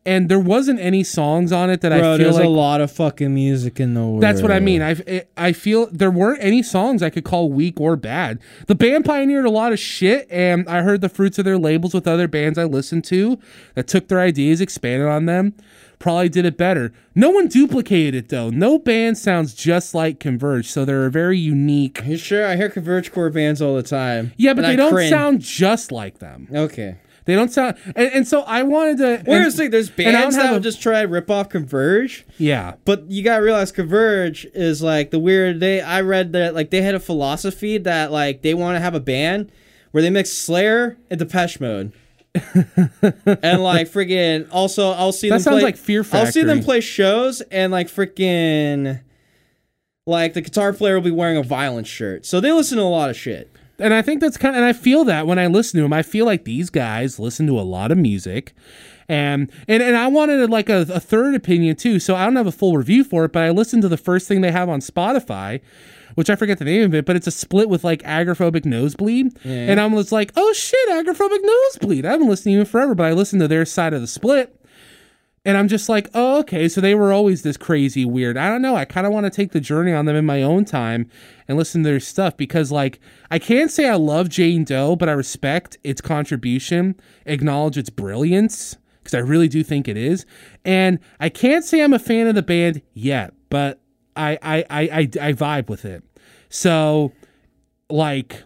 And there wasn't any songs on it that I feel like a lot of fucking music in the world. that's what I mean. I I feel there weren't any songs I could call weak or bad. The band pioneered a lot of shit, and I heard the fruits of their labels with other bands I listened to that took their ideas, expanded on them, probably did it better. No one duplicated it though. No band sounds just like Converge, so they're very unique. You sure? I hear Converge core bands all the time. Yeah, but they I don't cringe. sound just like them. Okay. They don't sound, and, and so I wanted to. Well, and- thing: there's and I don't bands that will just try to rip off Converge, yeah. but you gotta realize Converge is like the weird. They I read that like they had a philosophy that like they want to have a band where they mix Slayer and Depeche Mode. and like freaking also I'll see That them sounds play, like Fear Factory. I'll see them play shows and like freaking like the guitar player will be wearing a violent shirt. So they listen to a lot of shit. And I think that's kind of, and I feel that when I listen to them, I feel like these guys listen to a lot of music. And, and and I wanted like a, a third opinion too, so I don't have a full review for it, but I listened to the first thing they have on Spotify, which I forget the name of it, but it's a split with like agoraphobic nosebleed, and I'm just like, oh shit, agoraphobic nosebleed. I haven't listened to them forever, but I listened to their side of the split, and I'm just like, oh, okay. So they were always this crazy weird. I don't know. I kind of want to take the journey on them in my own time and listen to their stuff because, like, I can't say I love Jane Doe, but I respect its contribution, acknowledge its brilliance because I really do think it is. And I can't say I'm a fan of the band yet, but I I I I, I vibe with it. So, like,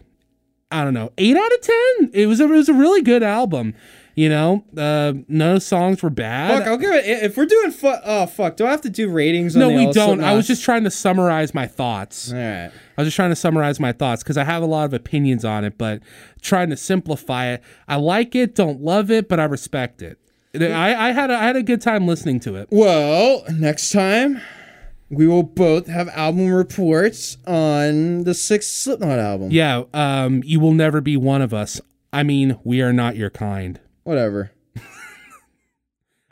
I don't know, eight out of ten. It was a it was a really good album. You know, uh, none of the songs were bad. Fuck, I'll give it if we're doing fu- oh fuck, do I have to do ratings on no, we don't. I was just trying to summarize my thoughts. All right. I was just trying to summarize my thoughts because I have a lot of opinions on it, but trying to simplify it. I like it, don't love it, but I respect it. I, I had a, I had a good time listening to it. Well, next time we will both have album reports on the sixth Slipknot album. Yeah, um, you will never be one of us. I mean, we are not your kind. Whatever.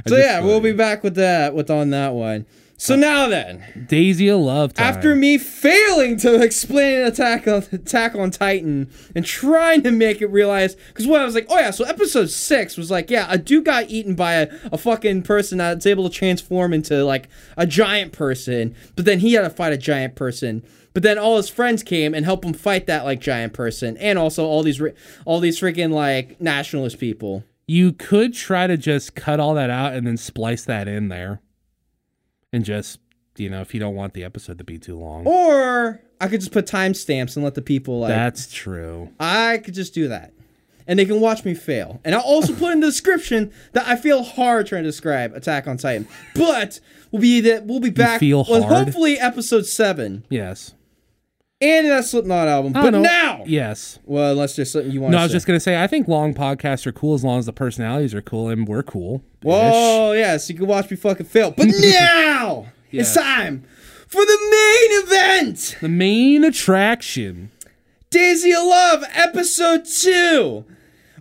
So yeah, we'll be back with that with on that one. So uh, now then, Daisy of Love. Time. after me failing to explain an Attack on Attack on Titan and trying to make it realize, because when I was like, oh yeah, so episode six was like, yeah, a dude got eaten by a, a fucking person that's able to transform into like a giant person, but then he had to fight a giant person. But then all his friends came and helped him fight that like giant person, and also all these all these freaking like nationalist people. You could try to just cut all that out and then splice that in there, and just you know, if you don't want the episode to be too long. Or I could just put timestamps and let the people like That's true. I could just do that. And they can watch me fail. And I'll also put in the description that I feel hard trying to describe Attack on Titan. But we'll be that we'll be back feel with hard? hopefully episode seven Yes. And that Slipknot album. But know. now, Yes. well, unless there's something you want No, I was say. just gonna say I think long podcasts are cool as long as the personalities are cool and we're cool. Whoa, yes, you can watch me fucking fail. But now Yes. it's time for the main event. The main attraction. Daisy of Love, episode two.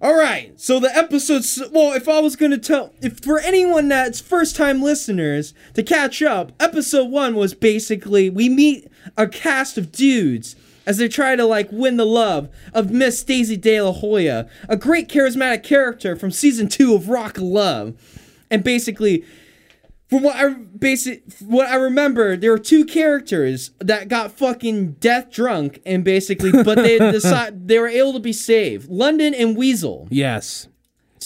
All right, so the episodes. Well, if I was gonna tell, if for anyone that's first time listeners to catch up, episode one was basically we meet a cast of dudes as they try to like win the love of Miss Daisy De La Hoya, a great charismatic character from season two of Rock Love, and basically from what I basic what I remember, there were two characters that got fucking death drunk and basically, but they decide they were able to be saved. London and Weasel. Yes.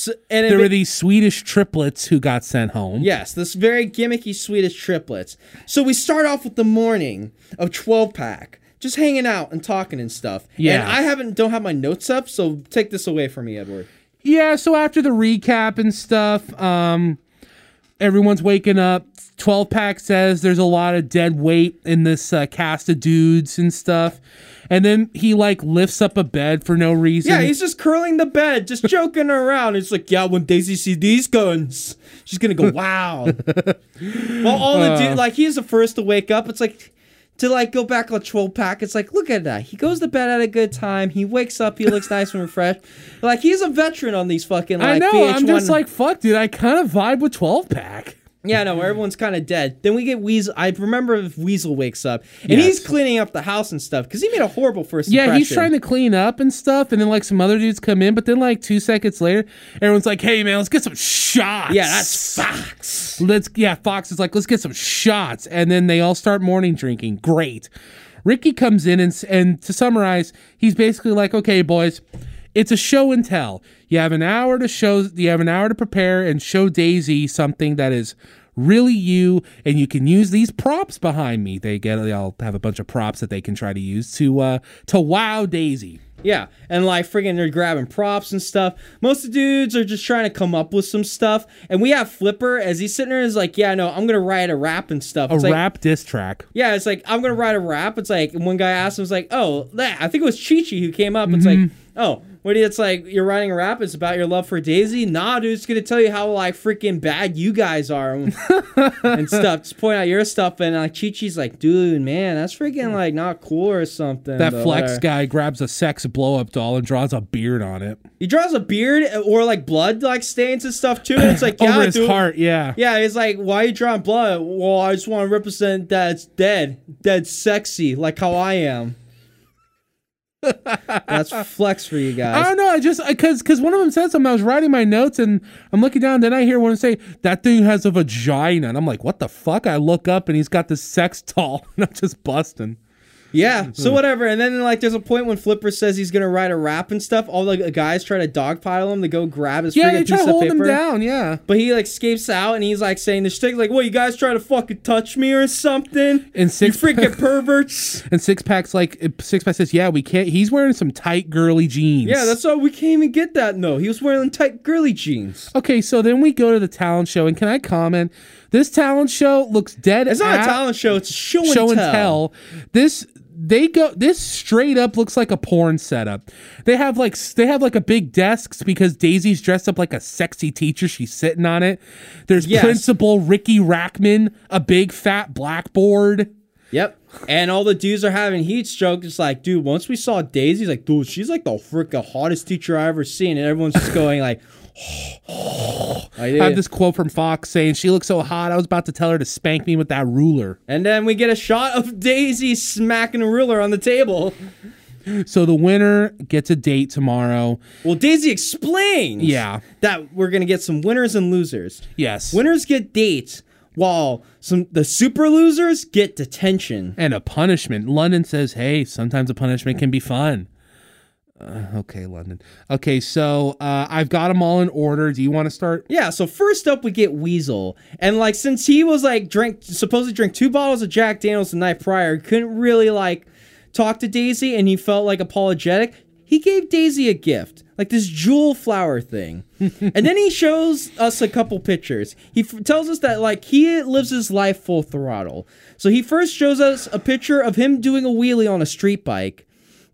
So, and There ba- were these Swedish triplets who got sent home. yes, this very gimmicky Swedish triplets. So we start off with the morning of twelve pack, just hanging out and talking and stuff. Yeah. And I haven't don't have my notes up, so take this away from me, Edward. Yeah, so after the recap and stuff, um everyone's waking up. 12 pack says there's a lot of dead weight in this uh, cast of dudes and stuff. And then he like lifts up a bed for no reason. Yeah, he's just curling the bed, just joking around. It's like, yeah, when Daisy sees these guns, she's gonna go, wow. well, all the uh. dude, like, he's the first to wake up. It's like, to like go back on 12 pack, it's like, look at that. He goes to bed at a good time. He wakes up, he looks nice and refreshed. Like, he's a veteran on these fucking, like, I know. VH1. I'm just like, fuck, dude. I kind of vibe with 12 pack. Yeah, no, everyone's kind of dead. Then we get Weasel. I remember if Weasel wakes up and Yes. he's cleaning up the house and stuff because he made a horrible first Yeah, impression. he's trying to clean up and stuff, and then like some other dudes come in, but then like two seconds later, everyone's like, "Hey man, let's get some shots." Yeah, that's Fox. Let's yeah, Fox is like, "Let's get some shots," and then they all start morning drinking. Great. Riki comes in and and to summarize, he's basically like, "Okay, boys." It's a show and tell. You have an hour to show. You have an hour to prepare and show Daisy something that is really you, and you can use these props behind me. They get. They all have a bunch of props that they can try to use to uh to wow Daisy. Yeah, and like friggin' they're grabbing props and stuff. Most of the dudes are just trying to come up with some stuff. And we have Flipper as he's sitting there. is like, yeah, no, I'm gonna write a rap and stuff. A It's like, rap diss track. Yeah, it's like I'm gonna write a rap. It's like and one guy asked him, was like, oh, that I think it was Chi Chi who came up. It's like, Mm-hmm. oh, When it's like you're writing a rap, it's about your love for Daisy. Nah, dude, it's gonna tell you how like freaking bad you guys are and stuff. Just point out your stuff, and like Chi Chi's like, dude, man, that's freaking like not cool or something. That flex whatever. guy grabs a sex blow up doll and draws a beard on it He draws a beard or like blood like stains and stuff too. And it's like yeah, over his dude. heart. Yeah. Yeah, he's like, why are you drawing blood? Well, I just want to represent that it's dead, dead sexy, like how I am. That's flex for you guys. I don't know. I just because because one of them said something. I was writing my notes and I'm looking down. Then I hear one say that thing has a vagina, and I'm like, what the fuck? I look up and he's got this sex doll, and I'm just busting. Yeah, so whatever. And then like, there's a point when Flipper says he's gonna write a rap and stuff. All the guys try to dogpile him to go grab his Yeah, freaking they try piece of hold paper. him down. Yeah. But he like escapes out and he's like saying this thing like, "What you guys try to fucking touch me or something?" And You six freaking perverts. and six packs like uh, six pack says, yeah, we can't. He's wearing some tight girly jeans. Yeah, that's why we can't even get that. No, he was wearing tight girly jeans. Okay, so then we go to the talent show, and can I comment? This talent show looks dead. It's not a talent show. It's a show and show and tell. tell. This they go. This straight up looks like a porn setup. They have like they have like a big desks because Daisy's dressed up like a sexy teacher. She's sitting on it. There's Yes. Principal Riki Rachtman, a big fat blackboard. Yep. And all the dudes are having heat stroke. It's like, dude, once we saw daisy's like, dude, she's like the freaking hottest teacher I ever seen. And everyone's just going like, I have this quote from Fox saying, "She looks so hot. I was about to tell her to spank me with that ruler." and then we get a shot of Daisy smacking a ruler on the table. So the winner gets a date tomorrow. Well, Daisy explains Yeah. that we're gonna get some winners and losers. Yes. Winners get dates, while some the super losers get detention. and a punishment. London says, "Hey, sometimes a punishment can be fun." Uh, okay, London. Okay, so uh, I've got them all in order. Do you want to start? Yeah, so first up we get Weasel. And like since he was like drink supposed to drink two bottles of Jack Daniels the night prior, couldn't really like talk to Daisy and he felt like apologetic, he gave Daisy a gift. Like this jewel flower thing. and then he shows us a couple pictures. He f- tells us that like he lives his life full throttle. So he first shows us a picture of him doing a wheelie on a street bike.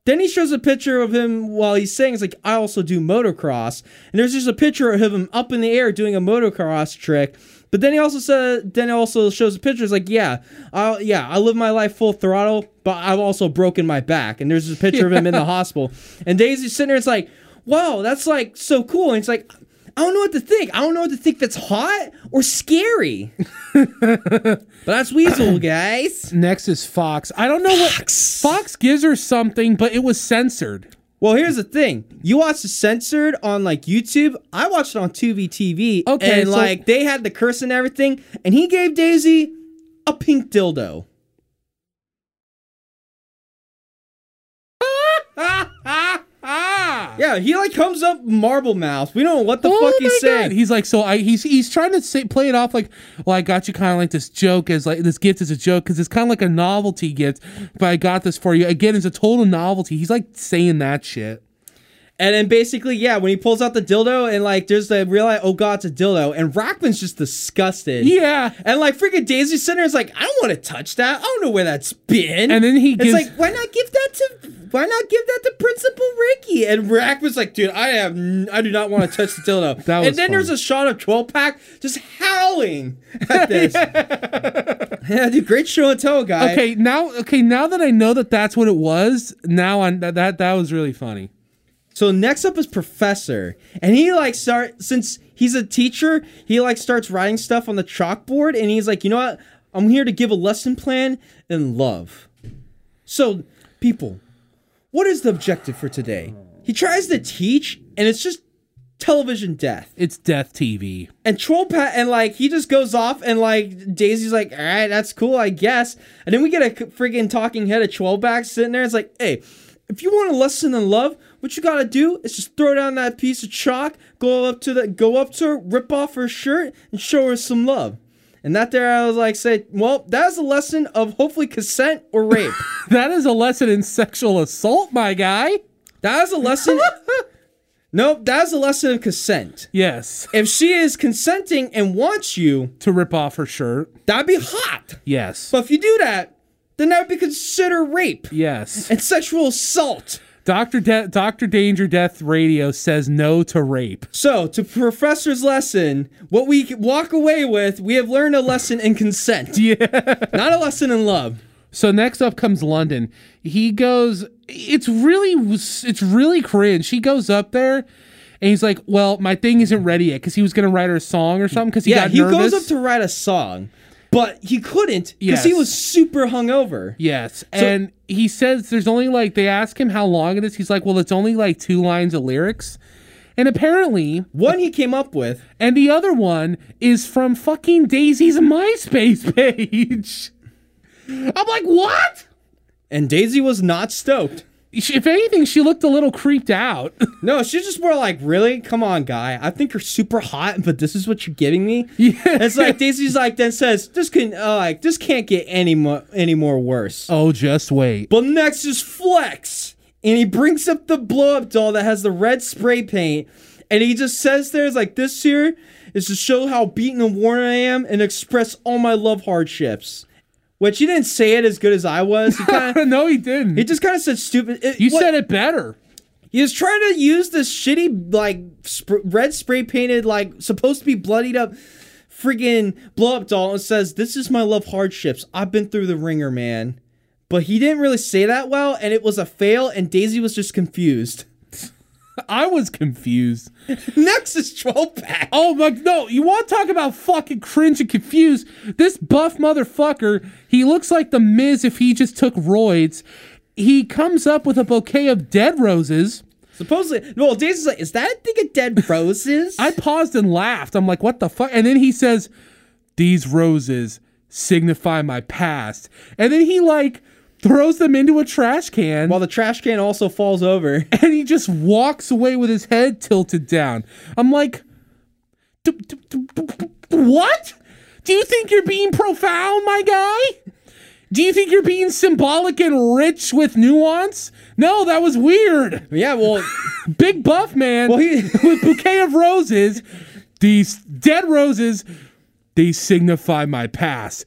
Then he shows a picture of him while he's saying, "It's like I also do motocross." And there's just a picture of him up in the air doing a motocross trick. But then he also said, then he also shows a picture. It's like, yeah, I yeah, I live my life full throttle, but I've also broken my back. And there's a picture of him in the hospital. And Daisy's sitting there. It's like, wow, that's like so cool. And it's like, I don't know what to think. I don't know what to think that's hot or scary. but that's Weasel, guys. Next is Fox. I don't know what Fox gives her something, but it was censored. Well, here's the thing. You watched the censored on like YouTube. I watched it on Tubi TV. Okay, And so- like they had the curse and everything. And he gave Daisy a pink dildo. Yeah, he like comes up marble mouth. We don't know what the Oh fuck he's God. saying. He's like, so I he's he's trying to say, play it off like, well, I got you kind of like this joke as like this gift is a joke because it's kind of like a novelty gift, but I got this for you again. It's a total novelty. He's like saying that shit. And then basically, yeah, when he pulls out the dildo and like there's the realize, oh god, it's a dildo, and Rachtman's just disgusted. Yeah. And like freaking Daisy is like, I don't want to touch that. I don't know where that's been. And then he it's gives- like, why not give that to why not give that to Principal Riki? And Rachtman's like, dude, I have n- I do not want to touch the dildo. That was and then fun. there's a shot of 12 pack just howling at this. yeah, dude, great show and tell guy. Okay, now okay, now that I know that that's what it was, now I that that, that was really funny. So next up is Professor, and he like start since he's a teacher, he like starts writing stuff on the chalkboard, and he's like, you know what? I'm here to give a lesson plan in love. So, people, what is the objective for today? He tries to teach, and it's just television death. It's Death TV. And Troll Pat, and like he just goes off, and like Daisy's like, all right, that's cool, I guess. And then we get a friggin' talking head of Trollback sitting there. It's like, hey, if you want a lesson in love, what you gotta do is just throw down that piece of chalk, go up to the, go up to her, rip off her shirt, and show her some love. And that there, I was like, say, well, that's a lesson of hopefully consent or rape. That is a lesson in sexual assault, my guy. that is a lesson. nope, that is a lesson of consent. Yes. If she is consenting and wants you, To rip off her shirt. that'd be hot. Yes. But if you do that, then that would be considered rape yes. and sexual assault. Doctor De- Doctor Danger Death Radio says no to rape. So, to Professor's lesson, what we walk away with, we have learned a lesson in consent, Yeah. not a lesson in love. So next up comes London. He goes. It's really it's really cringe. He goes up there. And he's like, "Well, my thing isn't ready yet because he was gonna write her a song or something because he yeah, got he nervous." goes up to write a song, but he couldn't because he was super hungover. Yes. and he says there's only like they ask him how long it is. He's like, well, it's only like two lines of lyrics. And apparently, One he came up with. and the other one is from fucking Daisy's MySpace page. I'm like, what? And Daisy was not stoked. If anything, she looked a little creeped out. No, she's just more like, really? Come on, guy. I think you're super hot, but this is what you're giving me. Yeah. It's like Daisy's like then says, this can uh, like this can't get any more any more worse. oh, just wait. But next is Flex, and he brings up the blow up doll that has the red spray paint, and he just says there's like this here is to show how beaten and worn I am and express all my love hardships. Which he didn't say it as good as I was. He kind of no, he didn't. he just kind of said stupid. it- you what- said it better. He was trying to use this shitty, like, sp- red spray painted, like, supposed to be bloodied up freaking blow up doll and says, This is my love hardships. I've been through the ringer, man. But he didn't really say that well, and it was a fail, and Daisy was just confused. I was confused. Next is 12 pack. Oh my no, you want to talk about fucking cringe and confused? This buff motherfucker, he looks like the Miz if he just took roids. He comes up with a bouquet of dead roses. Supposedly, well, Daisy's like, Is that a thing of dead roses? I paused and laughed. I'm like, what the fuck? And then he says, These roses signify my past. And then he like throws them into a trash can While the trash can also falls over. and he just walks away with his head tilted down. I'm like, "D- d- d- d- d- what? Do you think you're being profound, my guy? Do you think you're being symbolic and rich with nuance? No, that was weird. yeah, well, Big buff man Well, he- with bouquet of roses. These dead roses, they signify my past.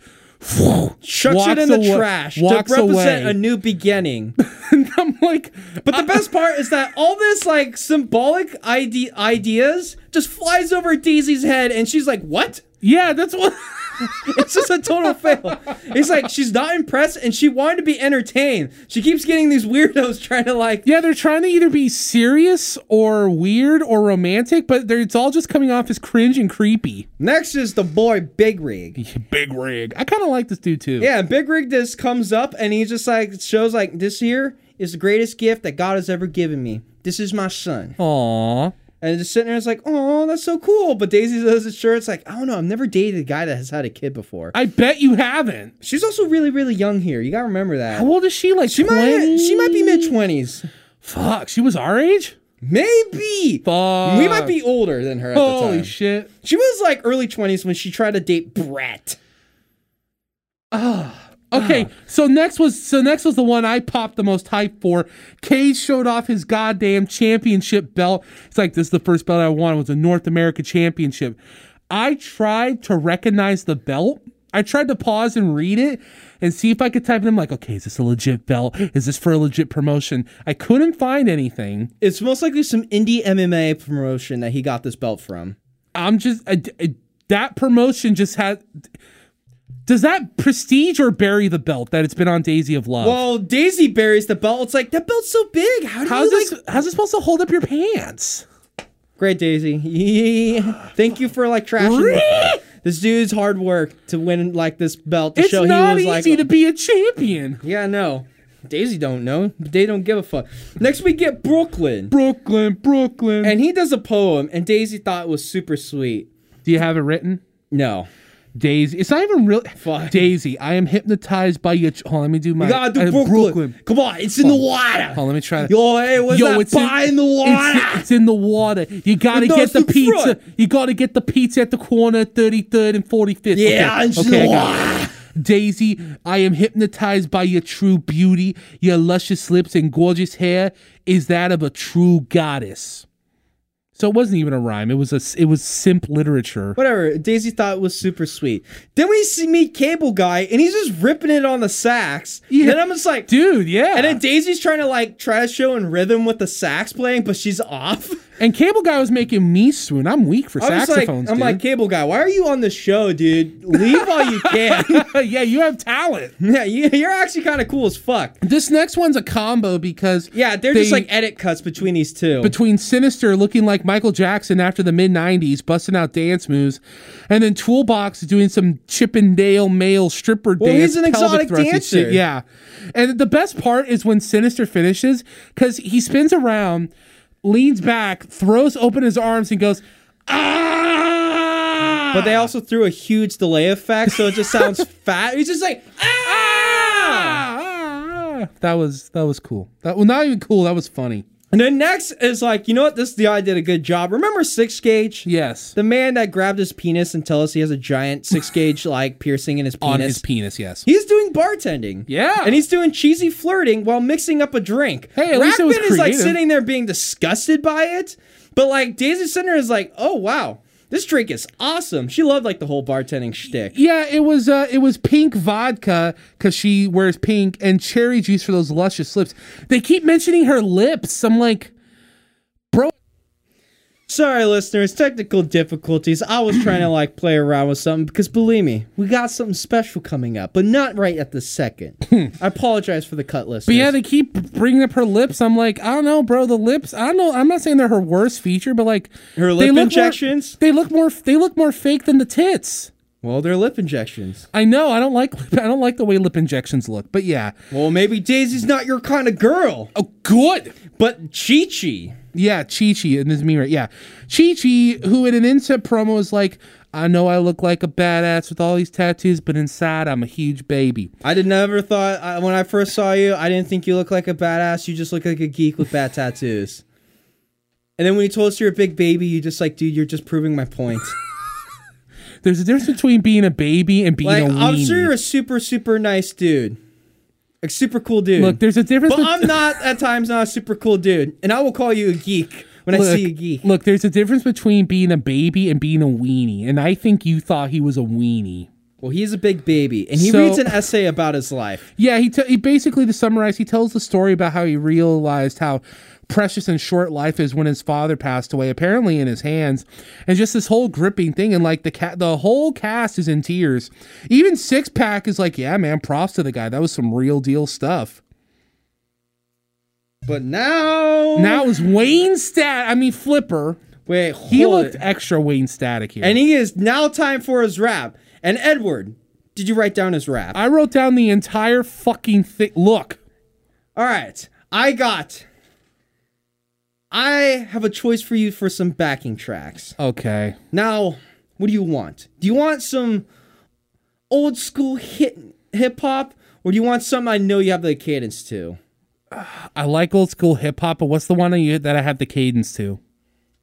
Chucks it in the awa- trash to represent away. a new beginning. And I'm like, But the best part is that all this like symbolic ide- ideas just flies over Daisy's head, and she's like, "What?" yeah, that's what. It's just a total fail. It's like she's not impressed, and she wanted to be entertained. She keeps getting these weirdos trying to like. Yeah, they're trying to either be serious or weird or romantic, but they're, it's all just coming off as cringe and creepy. Next is the boy Big Rig. Big rig. I kind of like this dude too. Yeah, Big Rig just comes up, and he just like shows like this here is the greatest gift that God has ever given me. This is my son. Aw. And just sitting there, it's like, oh, that's so cool. But Daisy does it sure. It's like, I don't know. I've never dated a guy that has had a kid before. I bet you haven't. She's also really, really young here. You gotta remember that. How old is she? Like She 20? might, she might be mid twenties. Fuck, she was our age? Maybe. Fuck. We might be older than her at the Holy shit. she was like early twenties when she tried to date Brett. Okay, ah. so next was so next was the one I popped the most hype for. Cage showed off his goddamn championship belt. It's like this is the first belt I won. It was a North America Championship. I tried to recognize the belt. I tried to pause and read it and see if I could type in. I'm like, okay, is this a legit belt? Is this for a legit promotion? I couldn't find anything. It's most likely some indie MMA promotion that he got this belt from. I'm just I, I- that promotion just had. Does that prestige or bury the belt that it's been on Daisy of Love? Well, Daisy buries the belt. It's like that belt's so big. How do How's you this? like? How's it supposed to hold up your pants? Great, Daisy. Thank you for like trashing this dude's hard work to win like this belt to It's show not he was easy like. to be a champion. yeah, no. Daisy don't know. They don't give a fuck. Next we get Brooklyn. Brooklyn, Brooklyn. And he does a poem, and Daisy thought it was super sweet. do you have it written? No. Daisy. It's not even real. Fuck. Daisy, I am hypnotized by your. Ch- Hold on, let me do my. You gotta do uh, Brooklyn. Come on, it's in the water. Hold on, let me try that. Yo, hey, what's Yo, that it's in- pie in, the water? It's, it's in the water. You gotta No, get the pizza. front. You gotta get the pizza at the corner, thirty third and forty fifth. Yeah, it's in the I got. Daisy, I am hypnotized by your true beauty. Your luscious lips and gorgeous hair is that of a true goddess. So it wasn't even a rhyme. It was a it was simp literature. Whatever. Daisy thought it was super sweet. Then we see meet Cable Guy, and he's just ripping it on the sax. Yeah. Then I'm just like, Dude, yeah. And then Daisy's trying to like try to show in rhythm with the sax playing, but she's off. And Cable Guy was making me swoon. I'm weak for I was like, saxophones, I'm dude. like, Cable Guy, why are you on the show, dude? Leave while you can. yeah, you have talent. yeah, you, you're actually kind of cool as fuck. This next one's a combo because Yeah, they're They- just like edit cuts between these two. between Sinister looking like Michael Jackson after the mid 90s, busting out dance moves, and then Toolbox doing some Chippendale male stripper Well, dance. he's an pelvic exotic thrust and dancer. shit. Yeah. And the best part is when Sinister finishes because he spins around, leans back, throws open his arms, and goes, ah! but they also threw a huge delay effect, so it just sounds fat. He's just like, ah! Ah, ah, ah. That was that was cool. That well, not even cool. That was funny. And then next is like, you know what? This guy did a good job. Remember Six Gauge? Yes, The man that grabbed his penis and tell us he has a giant six gauge like piercing in his penis. on his penis. Yes. He's doing bartending. Yeah. And he's doing cheesy flirting while mixing up a drink. Hey, at least it was Rachtman is like sitting there being disgusted by it. But like Daisy Center is like, oh wow, this drink is awesome. She loved like the whole bartending shtick. Yeah, it was uh it was pink vodka because she wears pink and cherry juice for those luscious lips. They keep mentioning her lips. I'm like, Sorry, listeners, technical difficulties. I was trying to like play around with something because believe me, we got something special coming up, but not right at the second. I apologize for the cut listeners. but yeah, they keep bringing up her lips. I'm like, I don't know, bro. The lips. I don't know. I'm not saying they're her worst feature, but like Her they lip more- injections? they look more. They look more fake than the tits. well, they're lip injections. I know. I don't like. I don't like the way lip injections look. But yeah. Well, maybe Daisy's not your kind of girl, Oh, good. but Chi Chi. Yeah, Chi Chi, and this is me right. Yeah, Chi Chi, who in an inset promo is like, I know I look like a badass with all these tattoos, but inside I'm a huge baby. I did never thought I, when I first saw you, I didn't think you looked like a badass. You just look like a geek with bad tattoos. And then when you told us you're a big baby, you just like, dude, you're just proving my point. There's a difference between being a baby and being like, a weenie. I'm sure you're a super, super nice dude, a super cool dude. Look, there's a difference. but I'm not at times not a super cool dude, and I will call you a geek when I see a geek. Look, there's a difference between being a baby and being a weenie, and I think you thought he was a weenie. Well, he's a big baby, and he So- reads an essay about his life. Yeah, he, t- he basically to summarize, he tells the story about how he realized how precious and short life is when his father passed away, apparently in his hands, and just this whole gripping thing, and like the cat, the whole cast is in tears. Even Six Pack is like, yeah, man, props to the guy. That was some real deal stuff. But now, Now was Wayne Stat. I mean Flipper. wait, He looked it. extra Wayne Static here. and he is now time for his rap. And Edward, did you write down his rap? I wrote down the entire fucking thing. Look, All right, I got. I have a choice for you for some backing tracks. okay. Now, what do you want? Do you want some old school hit hip hop, or do you want something I know you have the cadence to? I like old school hip hop, but what's the one that you- that I have the cadence to?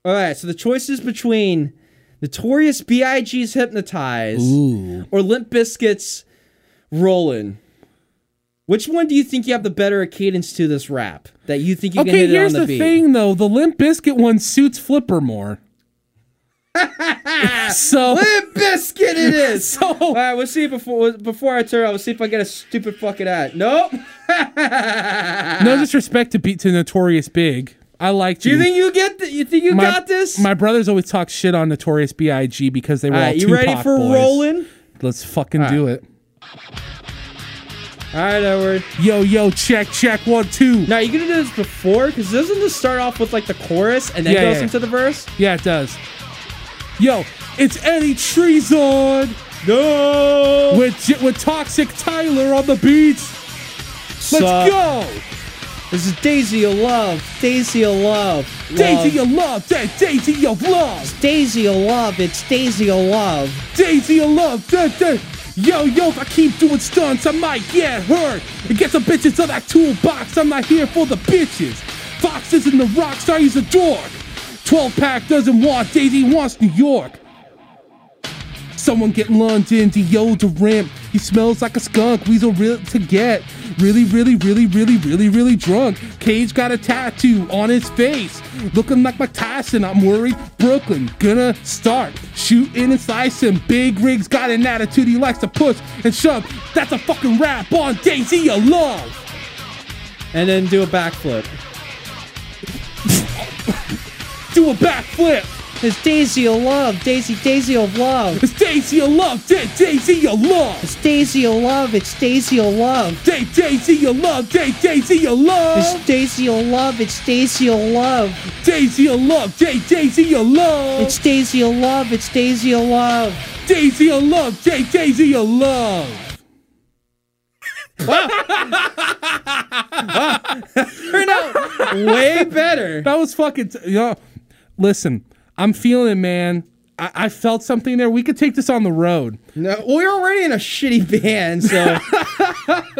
All right, so the choice is between Notorious B.I.G.'s "Hypnotize" Ooh. or Limp Bizkit's "Rollin'." Which one do you think you have the better cadence to this rap? That you think you can hit it on here's the, the, beat? thing though. The Limp Bizkit one suits Flipper more. so Limp Bizkit it is. So- All right, we'll see before before I turn. We'll see if I get a stupid fucking ad. Nope. no disrespect to beat to Notorious Big. I liked Do you think you get? The, you think you my, got this? My brothers always talk shit on Notorious B.I.G. because they were All all right, you ready for boys. rolling? Let's fucking do it. All right, Edward. Yo, yo, check, check, one, two. Now you gonna do this before? Because doesn't this start off with like the chorus and then Yeah, goes yeah. into the verse? Yeah, it does. Yo, it's Eddie Treezon No. with with Toxic Tyler on the beats. Let's Sup? go. This is Daisy of Love. Daisy of Love. Daisy of love, that Daisy of love, Daisy of Love. It's Daisy of Love. Daisy of love, that that. Yo, yo, if I keep doing stunts, I might get hurt. And get some bitches to that toolbox. I'm not here for the bitches. Fox isn't the rock star, he's a dork. 12 pack doesn't want Daisy wants New York. Someone get London deodorant. He smells like a skunk. Weasel real to get really, really, really, really, really, really drunk. Cage got a tattoo on his face, looking like Mike Tyson. I'm worried. Brooklyn gonna start shooting and slicing. Big Rig's got an attitude. He likes to push and shove. That's a fucking rap on Daisy Love. And then do a backflip. Do a backflip. It's Daisy of Love. Daisy, Daisy of Love. It's Daisy of Love. Da- Daisy of Love. It's Daisy of Love. It's Daisy of Love. Da- Daisy of Love. Da- Daisy of Love. It's Daisy of Love. It's Daisy of Love. Daisy of Love. Da- Daisy of Love. It's Daisy of Love. It's Daisy of Love. Daisy of Love. Da- Daisy of Love. Turned out way better. That was fucking. T- you know, listen, I'm feeling it, man. I-, I felt something there. We could take this on the road. No, well, we were already in a shitty band, so.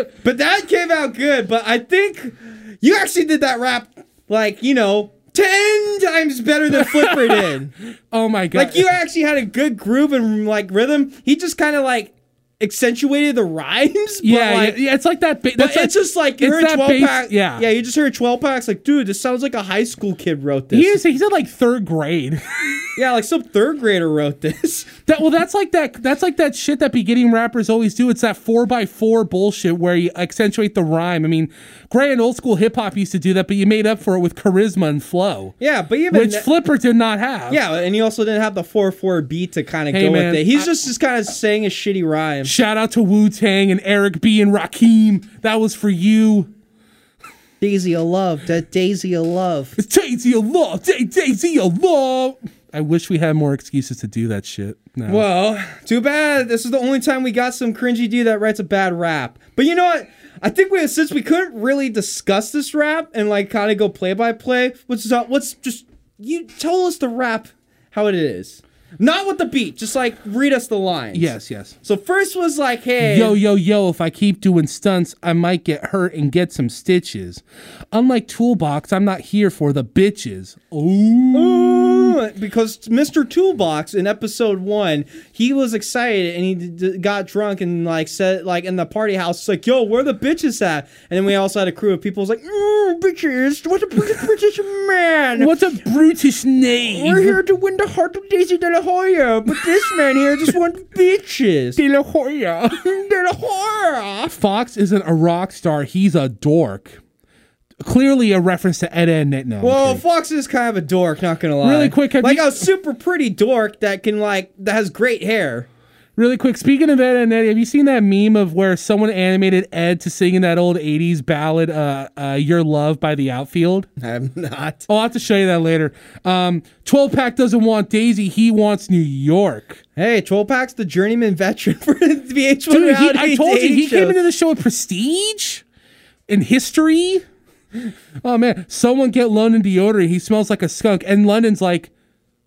but that came out good. But I think you actually did that rap, like you know, ten times better than Flipper did. Oh my god! Like you actually had a good groove and like rhythm. He just kind of like accentuated the rhymes. But yeah, like, yeah, it's like that. Ba- But that's it's just like you it's heard 12 bass- pack. yeah. Yeah, you just heard 12 packs. Like, dude, this sounds like a high school kid wrote this. he is. He's in like third grade. yeah, like some third grader wrote this. That well, that's like that. That's like that shit that beginning rappers always do. It's that four by four bullshit where you accentuate the rhyme. I mean, grand old school hip hop used to do that, but you made up for it with charisma and flow, Yeah, but even which Flipper did not have. yeah, and he also didn't have the 4-4 beat to kind of Hey, go man, with it. He's I- just just kind of saying a shitty rhyme. Shout out to Wu Tang and Eric B and Rakim. That was for you. Daisy of love, that Daisy of love. It's Daisy of Love. Da- Daisy of Love. I wish we had more excuses to do that shit. No. Well, too bad. This is the only time we got some cringy dude that writes a bad rap. But you know what? I think we since we couldn't really discuss this rap and like kind of go play by play, let's just, let's just you tell us the rap how it is. Not with the beat, just like read us the lines. yes, yes. So first was like, hey, Yo, yo, yo, if I keep doing stunts, I might get hurt and get some stitches. Unlike Toolbox, I'm not here for the bitches. Ooh. Ooh, because Mr. Toolbox in episode one, he was excited and he d- d- got drunk and like said like in the party house, like, "Yo, where the bitches at?" And then we also had a crew of people was like, mm, "Bitches, what a British, British man." What's a brutish name? We're here to win the heart of Daisy De La Hoya, but this man here just wants bitches. De La Hoya. De La Hoya. Fox isn't a rock star, he's a dork. Clearly a reference to Ed and Net. No, Well. Fox is kind of a dork, not gonna lie. Really quick, like you- a super pretty dork that can like that has great hair. really quick. Speaking of Ed and Net, have you seen that meme of where someone animated Ed to sing in that old '80s ballad, uh, uh, "Your Love" by the Outfield? I'm not. I'll have to show you that later. Um, 12 pack doesn't want Daisy, he wants New York. Hey, Troll Pack's the journeyman veteran for the VH1 Dude, he, I told you, he came into the show with prestige and history. Oh man, someone get London deodorant. He smells like a skunk. And London's like,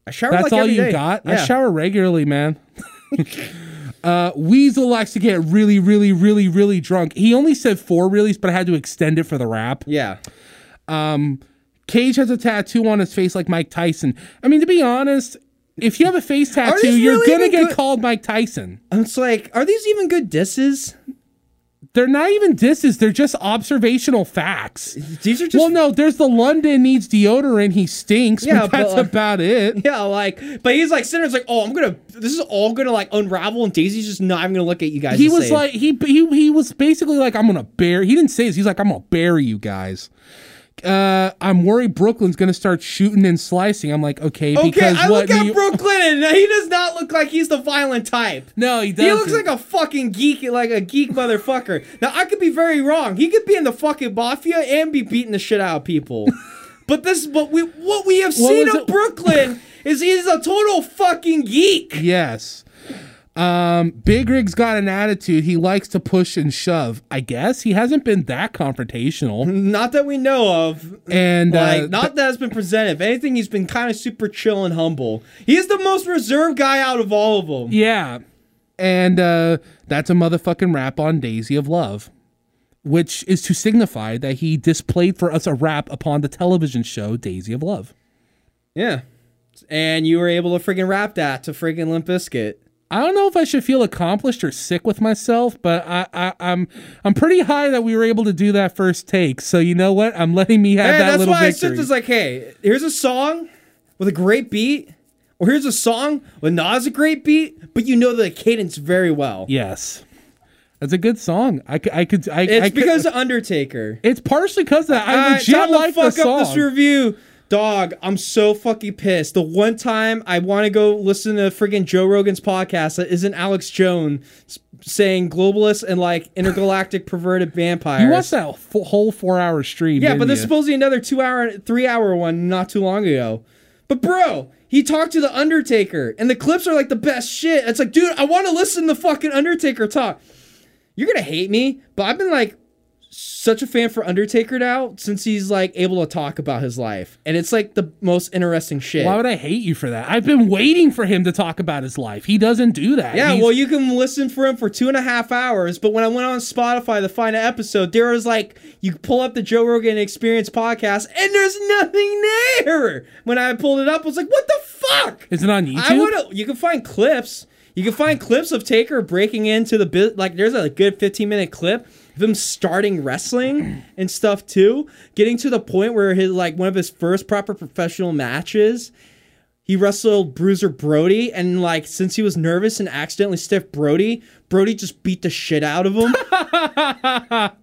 I shower that's like all you day. got? I shower regularly, man. uh, Weasel likes to get really, really, really, really drunk. He only said four reallys, but I had to extend it for the rap. Yeah. Cage has a tattoo on his face like Mike Tyson. I mean, to be honest, if you have a face tattoo, you're really gonna get good- called Mike Tyson. It's like, are these even good disses? They're not even disses. They're just observational facts. These are just well, no, there's the London needs deodorant. He stinks. Yeah, but but, that's like- about it. yeah, like, but he's like sitting there, like, oh, I'm gonna, this is all gonna like unravel, and Daisy's just not even gonna look at you guys. He was same. like he he he was basically like I'm gonna bury. He didn't say this. He's like I'm gonna bury you guys. Uh, I'm worried Brooklyn's gonna start shooting and slicing. I'm like, okay, okay, because I what? look at New- Brooklyn, and he does not look like he's the violent type. no, he doesn't. He looks like a fucking geek, like a geek motherfucker. Now I could be very wrong. He could be in the fucking mafia and be beating the shit out of people. but this, but we, what we have What seen of it- Brooklyn is he's a total fucking geek. Yes. Um, Big Rig's got an attitude. He likes to push and shove. I guess he hasn't been that confrontational. Not that we know of. And Like, uh, not that has been presented. If anything, he's been kind of super chill and humble. He's the most reserved guy out of all of them. yeah, and uh, that's a motherfucking rap on Daisy of Love, which is to signify that he displayed for us a rap upon the television show Daisy of Love. Yeah. And you were able to freaking rap that to freaking Limp Bizkit. I don't know if I should feel accomplished or sick with myself, but I, I, I'm I'm pretty high that we were able to do that first take. So you know what? I'm letting me have Hey, that that's little why I said this like, hey, here's a song with a great beat, or here's a song with not as a great beat, but you know the cadence very well. yes, that's a good song. I, could- I could. I, It's I could- because of Undertaker. it's partially because that I Alright, legit time to like the fuck song. up this review. Dog, I'm so fucking pissed. The one time I want to go listen to friggin' Joe Rogan's podcast that isn't Alex Jones saying globalists and like intergalactic perverted vampires. you watched that f- whole four hour stream. Yeah, but there's you? supposedly another two hour, three hour one not too long ago. But bro, he talked to the Undertaker, and the clips are like the best shit. It's like, dude, I want to listen to fucking Undertaker talk. You're gonna hate me, but I've been like such a fan for Undertaker now since he's like able to talk about his life, and it's like the most interesting shit. Why would I hate you for that? I've been waiting for him to talk about his life. He doesn't do that. Yeah, He's- well, you can listen for him for two and a half hours. But when I went on Spotify to find an episode, there was like, you pull up the Joe Rogan Experience podcast, and there's nothing there. When I pulled it up, I was like, what the fuck? is it on YouTube? I. You can find clips. You can find clips of Taker breaking into the bit. Like, there's a good 15 minute clip of him starting wrestling and stuff too, getting to the point where his like one of his first proper professional matches. He wrestled Bruiser Brody, and like since he was nervous and accidentally stiffed Brody, Brody just beat the shit out of him.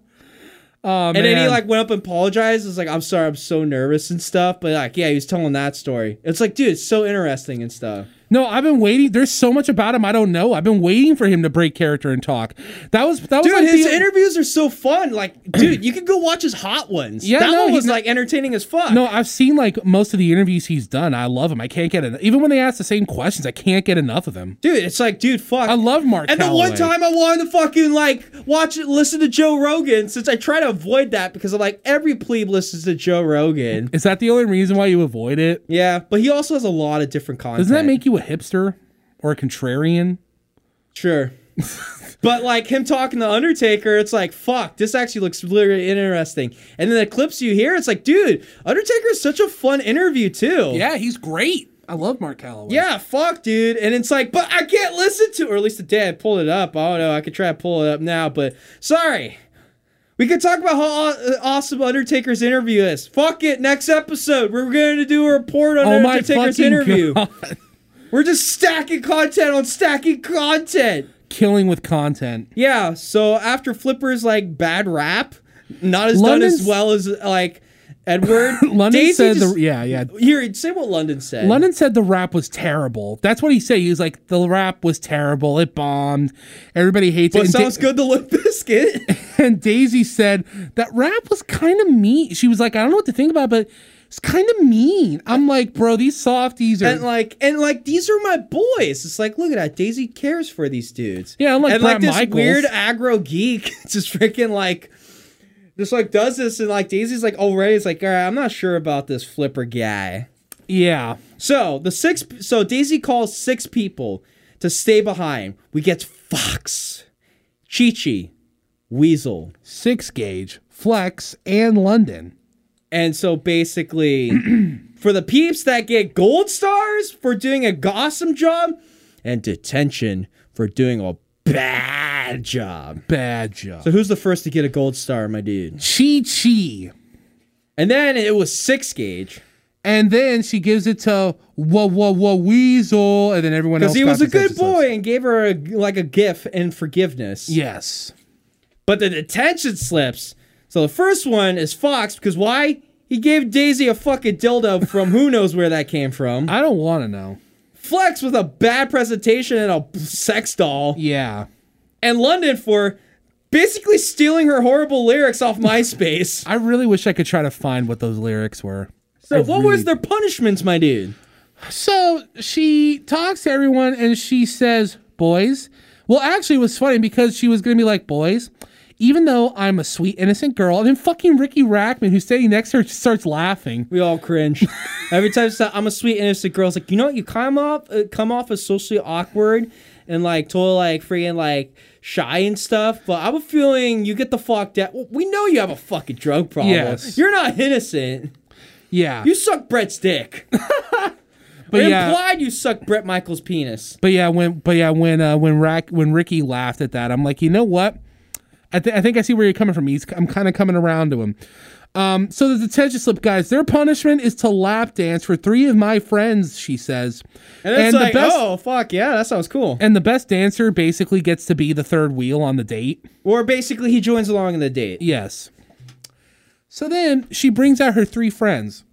Oh, oh, And then he like went up and apologized. Was like, "I'm sorry, I'm so nervous and stuff." But like, yeah, he was telling that story. It's like, dude, it's so interesting and stuff. No, I've been waiting. There's so much about him I don't know. I've been waiting for him to break character and talk. That was that was Dude, like his the, interviews are so fun. Like, dude, you could go watch his hot ones. Yeah, that no, one was like entertaining as fuck. No, I've seen like most of the interviews he's done. I love him. I can't get it. Even when they ask the same questions, I can't get enough of him. dude, it's like, dude, fuck. I love Mark. And the one time I wanted to fucking like watch it, listen to Joe Rogan, since I try to avoid that because I'm like every plebe listens to Joe Rogan. is that the only reason why you avoid it? Yeah, but he also has a lot of different content. Doesn't that make you a hipster or a contrarian? sure? but like him talking to Undertaker, it's like fuck. This actually looks really interesting. And then the clips you hear, it's like, dude, Undertaker is such a fun interview too. Yeah, he's great. I love Mark Calaway. Yeah, fuck, dude. And it's like, but I can't listen to, or at least the day I pulled it up. I don't know. I could try to pull it up now, but sorry. We could talk about how uh, awesome Undertaker's interview is. Fuck it. Next episode, we're going to do a report on Oh my Undertaker's fucking interview. God. We're just stacking content on stacking content. Killing with content. Yeah. So after Flipper's like bad rap, not as London's- done as well as like Edward. London Daisy said just- the yeah yeah. Here, say what London said. London said the rap was terrible. That's what he said. He was like, the rap was terrible. It bombed. Everybody hates But it. And sounds Da- good to Limp Bizkit. And Daisy said that rap was kind of mean. She was like, I don't know what to think about, but it's kind of mean. I'm like, bro, these softies are. and like and like these are my boys. It's like look at that. Daisy cares for these dudes. Yeah, unlike and like this Michaels. weird aggro geek just freaking like just like does this and like Daisy's like already it's like all right, I'm not sure about this flipper guy. yeah. So the six so Daisy calls six people to stay behind. We get Fox, Chi Chi, Weasel. Six gauge, flex, and London. And so basically, for the peeps that get gold stars for doing a awesome job, and detention for doing a bad job. Bad job. So who's the first to get a gold star, my dude? Chi Chi. And then it was six gauge And then she gives it to whoa whoa whoa weasel, and then everyone else because he was a good attention slips. boy and gave her a, like a gift and forgiveness. Yes. But the detention slips. So the first one is Fox because why? He gave Daisy a fucking dildo from who knows where that came from. I don't want to know. Flex with a bad presentation and a sex doll. Yeah. and London for basically stealing her horrible lyrics off MySpace. I really wish I could try to find what those lyrics were. So I what really- was their punishments, my dude? So she talks to everyone and she says, Boys. Well, actually, it was funny because she was going to be like, Boys, even though I'm a sweet, innocent girl, and then fucking Riki Rachtman, who's standing next to her, starts laughing. We all cringe. Every time so- I'm a sweet innocent girl, it's like you know what? You come off uh, come off as socially awkward and like totally like freaking like shy and stuff. But I'm feeling you get the fuck out. We know you have a fucking drug problem. Yes. You're not innocent. Yeah. You suck Bret's dick. But yeah. implied you suck Bret Michaels' penis. But yeah, when but yeah, when uh, when Rack when Riki laughed at that, I'm like, you know what? I, th- I think I see where you're coming from. He's I'm kind of coming around to him. Um, so the detention slip guys, their punishment is to lap dance for three of my friends. She says, And the like, best oh fuck yeah, that sounds cool. and the best dancer basically gets to be the third wheel on the date. Or basically, he joins along in the date. Yes. So then she brings out her three friends.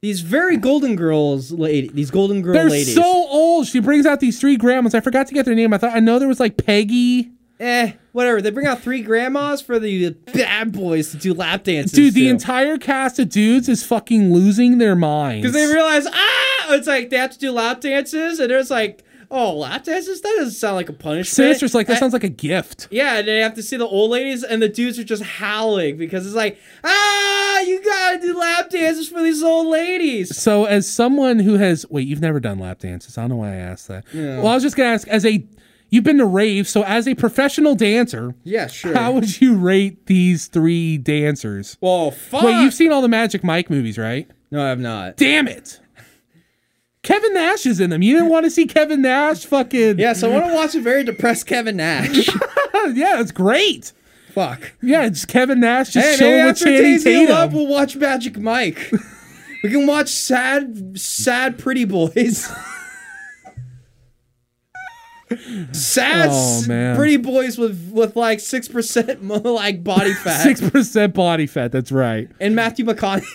These very golden girls, lady, these golden girl They're ladies. so old. She brings out these three grandmas. I forgot to get their name. I thought I know there was like Peggy. Eh, whatever. They bring out three grandmas for the bad boys to do lap dances. Dude, the to. entire cast of dudes is fucking losing their minds. Because they realize, ah, it's like they have to do lap dances, and it's like, oh, lap dances? That doesn't sound like a punishment. Sinister's like, that And- sounds like a gift. Yeah, and they have to see the old ladies, and the dudes are just howling because it's like, ah, you gotta do lap dances for these old ladies. So, as someone who has, wait, you've never done lap dances. I don't know why I asked that. Yeah. Well, I was just to ask, as a, you've been to raves, so as a professional dancer, Yeah, sure. how would you rate these three dancers? well, fuck. Wait, you've seen all the Magic Mike movies, right? no, I have not. Damn it. Kevin Nash is in them. You didn't want to see Kevin Nash fucking. Yeah, so I want to watch a very depressed Kevin Nash. yeah, it's great. fuck. Yeah, it's Kevin Nash just Hey, chilling with Channing Tatum. Love, we'll watch Magic Mike. we can watch sad, sad pretty boys. sad, Oh, man. pretty boys with with like six percent like body fat. Six percent body fat. That's right. And Matthew McConaughey.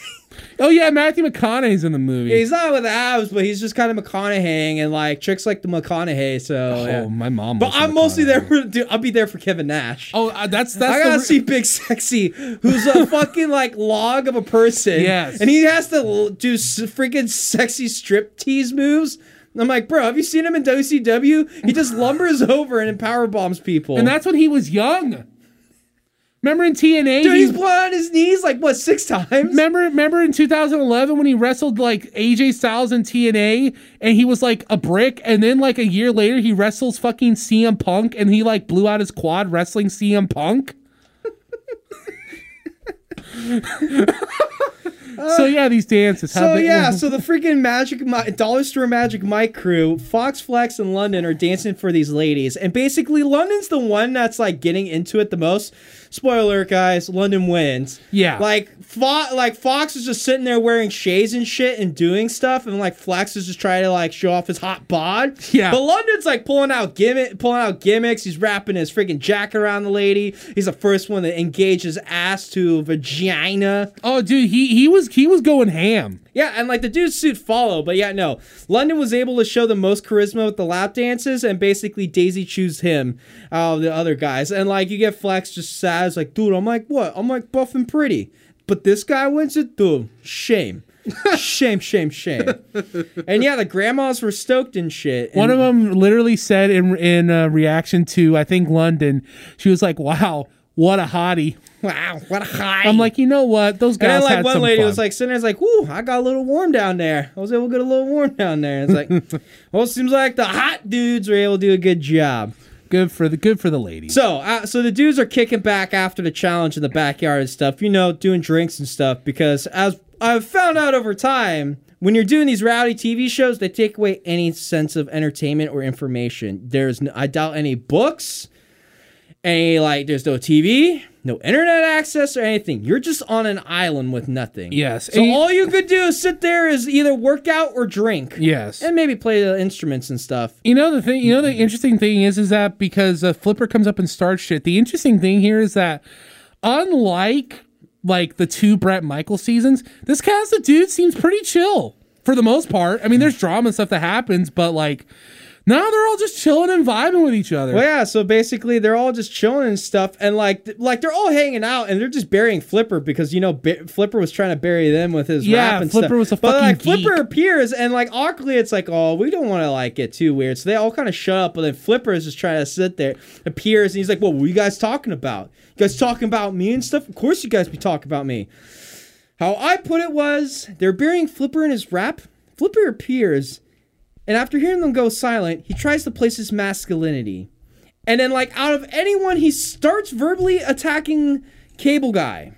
Oh yeah, Matthew McConaughey's in the movie. he's not with abs, but he's just kind of McConaughey and like tricks like the McConaughey. So, oh, yeah. my mom. but I'm mostly there for. Dude, I'll be there for Kevin Nash. Oh, uh, that's that's. I gotta re- see Big Sexy, who's a fucking like log of a person. Yes. And he has to do freaking sexy strip tease moves. I'm like, bro, have you seen him in WCW? He just lumbers over and power bombs people. and that's when he was young. Remember in TNA? dude, he- he's blown on his knees like what six times? Remember, remember in 2011 when he wrestled like AJ Styles in TNA and he was like a brick, and then like a year later he wrestles fucking CM Punk and he like blew out his quad wrestling CM Punk. so uh, yeah, these dances. So they- yeah, uh-huh. so the freaking Magic Mi- Dollar Store Magic Mike crew, Fox Flex and London are dancing for these ladies, and basically London's the one that's like getting into it the most. Spoiler alert, guys, London wins. Yeah. like Like Fox is just sitting there wearing shades and shit and doing stuff, and like Flex is just trying to like show off his hot bod. Yeah. but London's like pulling out gimmick, pulling out gimmicks. He's wrapping his freaking jacket around the lady. He's the first one to engage his ass to vagina. oh dude, he he was he was going ham. Yeah, and like the dude's suit follow, but yeah, no. London was able to show the most charisma with the lap dances, and basically Daisy choose him out of the other guys. And like you get Flex just sad, it's like, dude, I'm like what? I'm like buff and pretty, but this guy wins it, dude. Shame, shame, shame, shame. and yeah, the grandmas were stoked and shit. One of them literally said in in uh, reaction to I think London, she was like, "Wow, what a hottie." wow, what a high. I'm like, you know what? Those guys. And then like had one lady fun. was like sitting there, was like, "Whoo, I got a little warm down there. I was able to get a little warm down there." It's like, well, it seems like the hot dudes were able to do a good job. Good for the good for the ladies. So, uh, so the dudes are kicking back after the challenge in the backyard and stuff. You know, doing drinks and stuff because as I've found out over time. When you're doing these rowdy TV shows, they take away any sense of entertainment or information. There's, no, I doubt, any books, any like, there's no TV, no internet access or anything. You're just on an island with nothing. Yes. So all you could do is sit there is either work out or drink. yes. And maybe play the instruments and stuff. You know the thing. You know the interesting thing is, is that because uh, Flipper comes up and starts shit. The interesting thing here is that, unlike like the two Bret Michael seasons, this cast of dudes seems pretty chill for the most part. I mean, there's drama and stuff that happens, but like, now they're all just chilling and vibing with each other. Well, yeah. So basically, they're all just chilling and stuff, and like, like they're all hanging out, and they're just burying Flipper because you know Ba- Flipper was trying to bury them with his Yeah, rap and Flipper stuff. was a but fucking like Flipper appears, and like awkwardly, it's like, oh, we don't want to like get too weird, so they all kind of shut up. But then Flipper is just trying to sit there, appears, and he's like, "Well, what were you guys talking about? You guys talking about me and stuff? Of course, you guys be talking about me." How I put it was, they're burying Flipper in his rap. Flipper appears, and after hearing them go silent, he tries to place his masculinity. And then, like, out of anyone, he starts verbally attacking Cable Guy.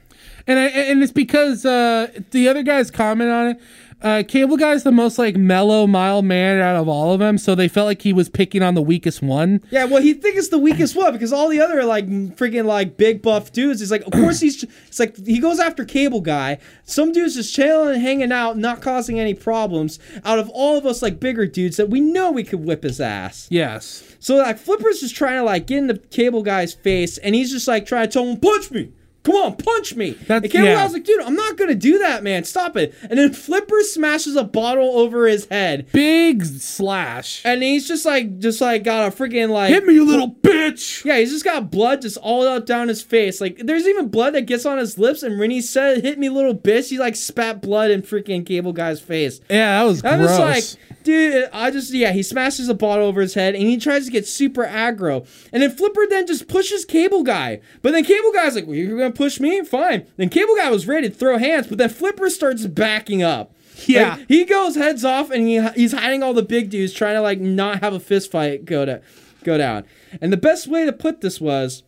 and I, and it's because uh, the other guys comment on it. Uh, Cable Guy's the most like mellow, mild man out of all of them, so they felt like he was picking on the weakest one. Yeah, well, he thinks it's the weakest one because all the other like freaking like big buff dudes. He's like, of course he's. It's like he goes after Cable Guy. Some dudes just chilling and hanging out, not causing any problems. Out of all of us like bigger dudes that we know we could whip his ass. Yes. So like Flipper's just trying to like get in the Cable Guy's face, and he's just like trying to tell him, punch me. Come on, punch me. That's- and Cable yeah. Guy's like, dude, I'm not gonna do that, man. Stop it. And then Flipper smashes a bottle over his head. Big slash. And he's just like, just like got a freaking like Hit me, you little bitch. Yeah, he's just got blood just all out down his face. Like, there's even blood that gets on his lips. And when he said, "Hit me, little bitch," he like spat blood in freaking Cable Guy's face. Yeah, that was I'm gross. just like, dude, I just yeah. He smashes a bottle over his head and he tries to get super aggro. And then Flipper then just pushes Cable Guy. But then Cable Guy's like, well, "You're gonna push me? Fine." Then Cable Guy was ready to throw hands, but then Flipper starts backing up. Yeah. Like, he goes heads off and he he's hiding all the big dudes, trying to like not have a fist fight go to go down. And the best way to put this was,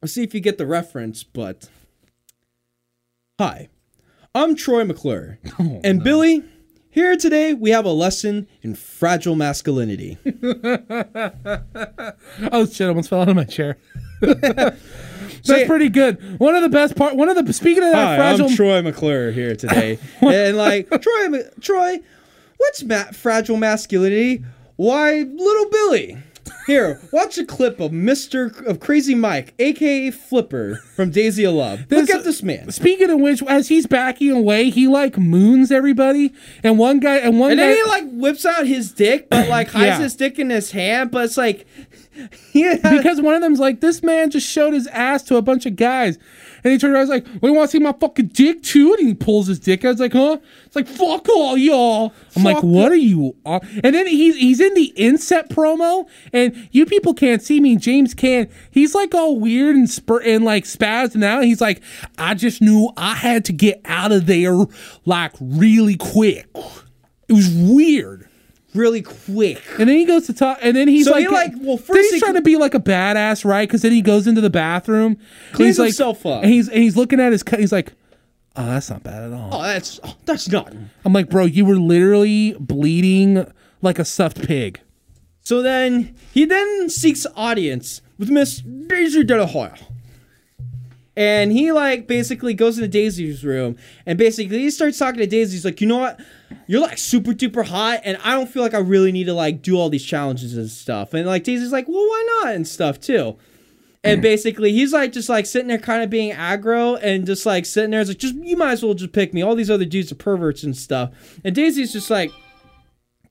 let's see if you get the reference, but hi, I'm Troy McClure, oh, and Billy. Here today, we have a lesson in fragile masculinity. oh shit! I almost fell out of my chair. That's yeah- pretty good. One of the best part. One of the speaking of that Hi, fragile. I'm Troy McClure here today, and like Troy, Troy, what's ma- fragile masculinity? Why, little Billy. Here, watch a clip of Mister of Crazy Mike, aka Flipper from Daisy of Love. Look at this man. Speaking of which, as he's backing away, he like moons everybody, and one guy and one And guy. then he like whips out his dick, but like hides Yeah. his dick in his hand. But it's like, he because one of them's like, this man just showed his ass to a bunch of guys. And he turned around, he's like, we want to see my fucking dick too? And he pulls his dick out. I was like, huh? It's like, fuck all y'all. I'm like, Fuck what are you on? And then he's he's in the inset promo, and you people can't see me. James can. He's like all weird and spur and like spazzing out. He's like, I just knew I had to get out of there like really quick. It was weird. Really quick. And then he goes to talk, and then he's So like, he, like, well, first he's he- trying to be like a badass, right? Because then he goes into the bathroom, Cleans he's like, himself up. and he's and he's looking at his cut. He's like, oh, that's not bad at all. Oh, that's oh, that's not. I'm like, bro, you were literally bleeding like a stuffed pig. So then he then seeks audience with Miss Daisy De La Hoya. And he like basically goes into Daisy's room and basically he starts talking to Daisy. He's like, you know what? You're like super duper hot, and I don't feel like I really need to like do all these challenges and stuff. And like Daisy's like, well, why not? And stuff too. And mm. basically, he's like just like sitting there, kind of being aggro, and just like sitting there. It's like, just you might as well just pick me. All these other dudes are perverts and stuff. And Daisy's just like,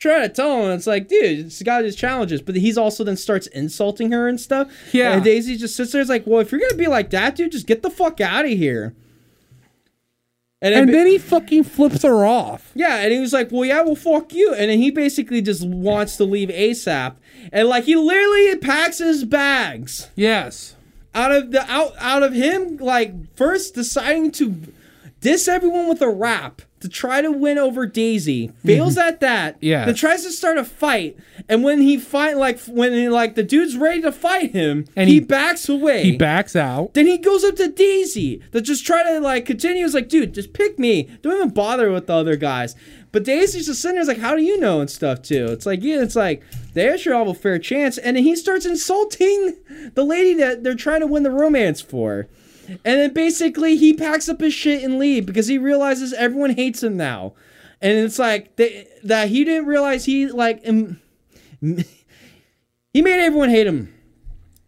trying to tell him it's like dude it's got his challenges but he's also then starts insulting her and stuff Yeah. and daisy just sits there it's like well if you're gonna be like that dude just get the fuck out of here and, And then, then he fucking flips her off. yeah and he was like well yeah well fuck you and then he basically just wants to leave asap and like he literally packs his bags Yes. out of the out out of him like first deciding to diss everyone with a rap to try to win over Daisy fails mm-hmm. at that Yes. then tries to start a fight and when he fight like when he, like the dude's ready to fight him And he, he- backs away He backs out. then he goes up to Daisy to just try to like continue. He's like, dude, just pick me. Don't even bother with the other guys. But Daisy's just sitting there, like, how do you know and stuff too? It's like, yeah, it's like they should have a fair chance. And then he starts insulting the lady that they're trying to win the romance for. And then basically he packs up his shit and leave because he realizes everyone hates him now. And it's like they, that he didn't realize he like he made everyone hate him.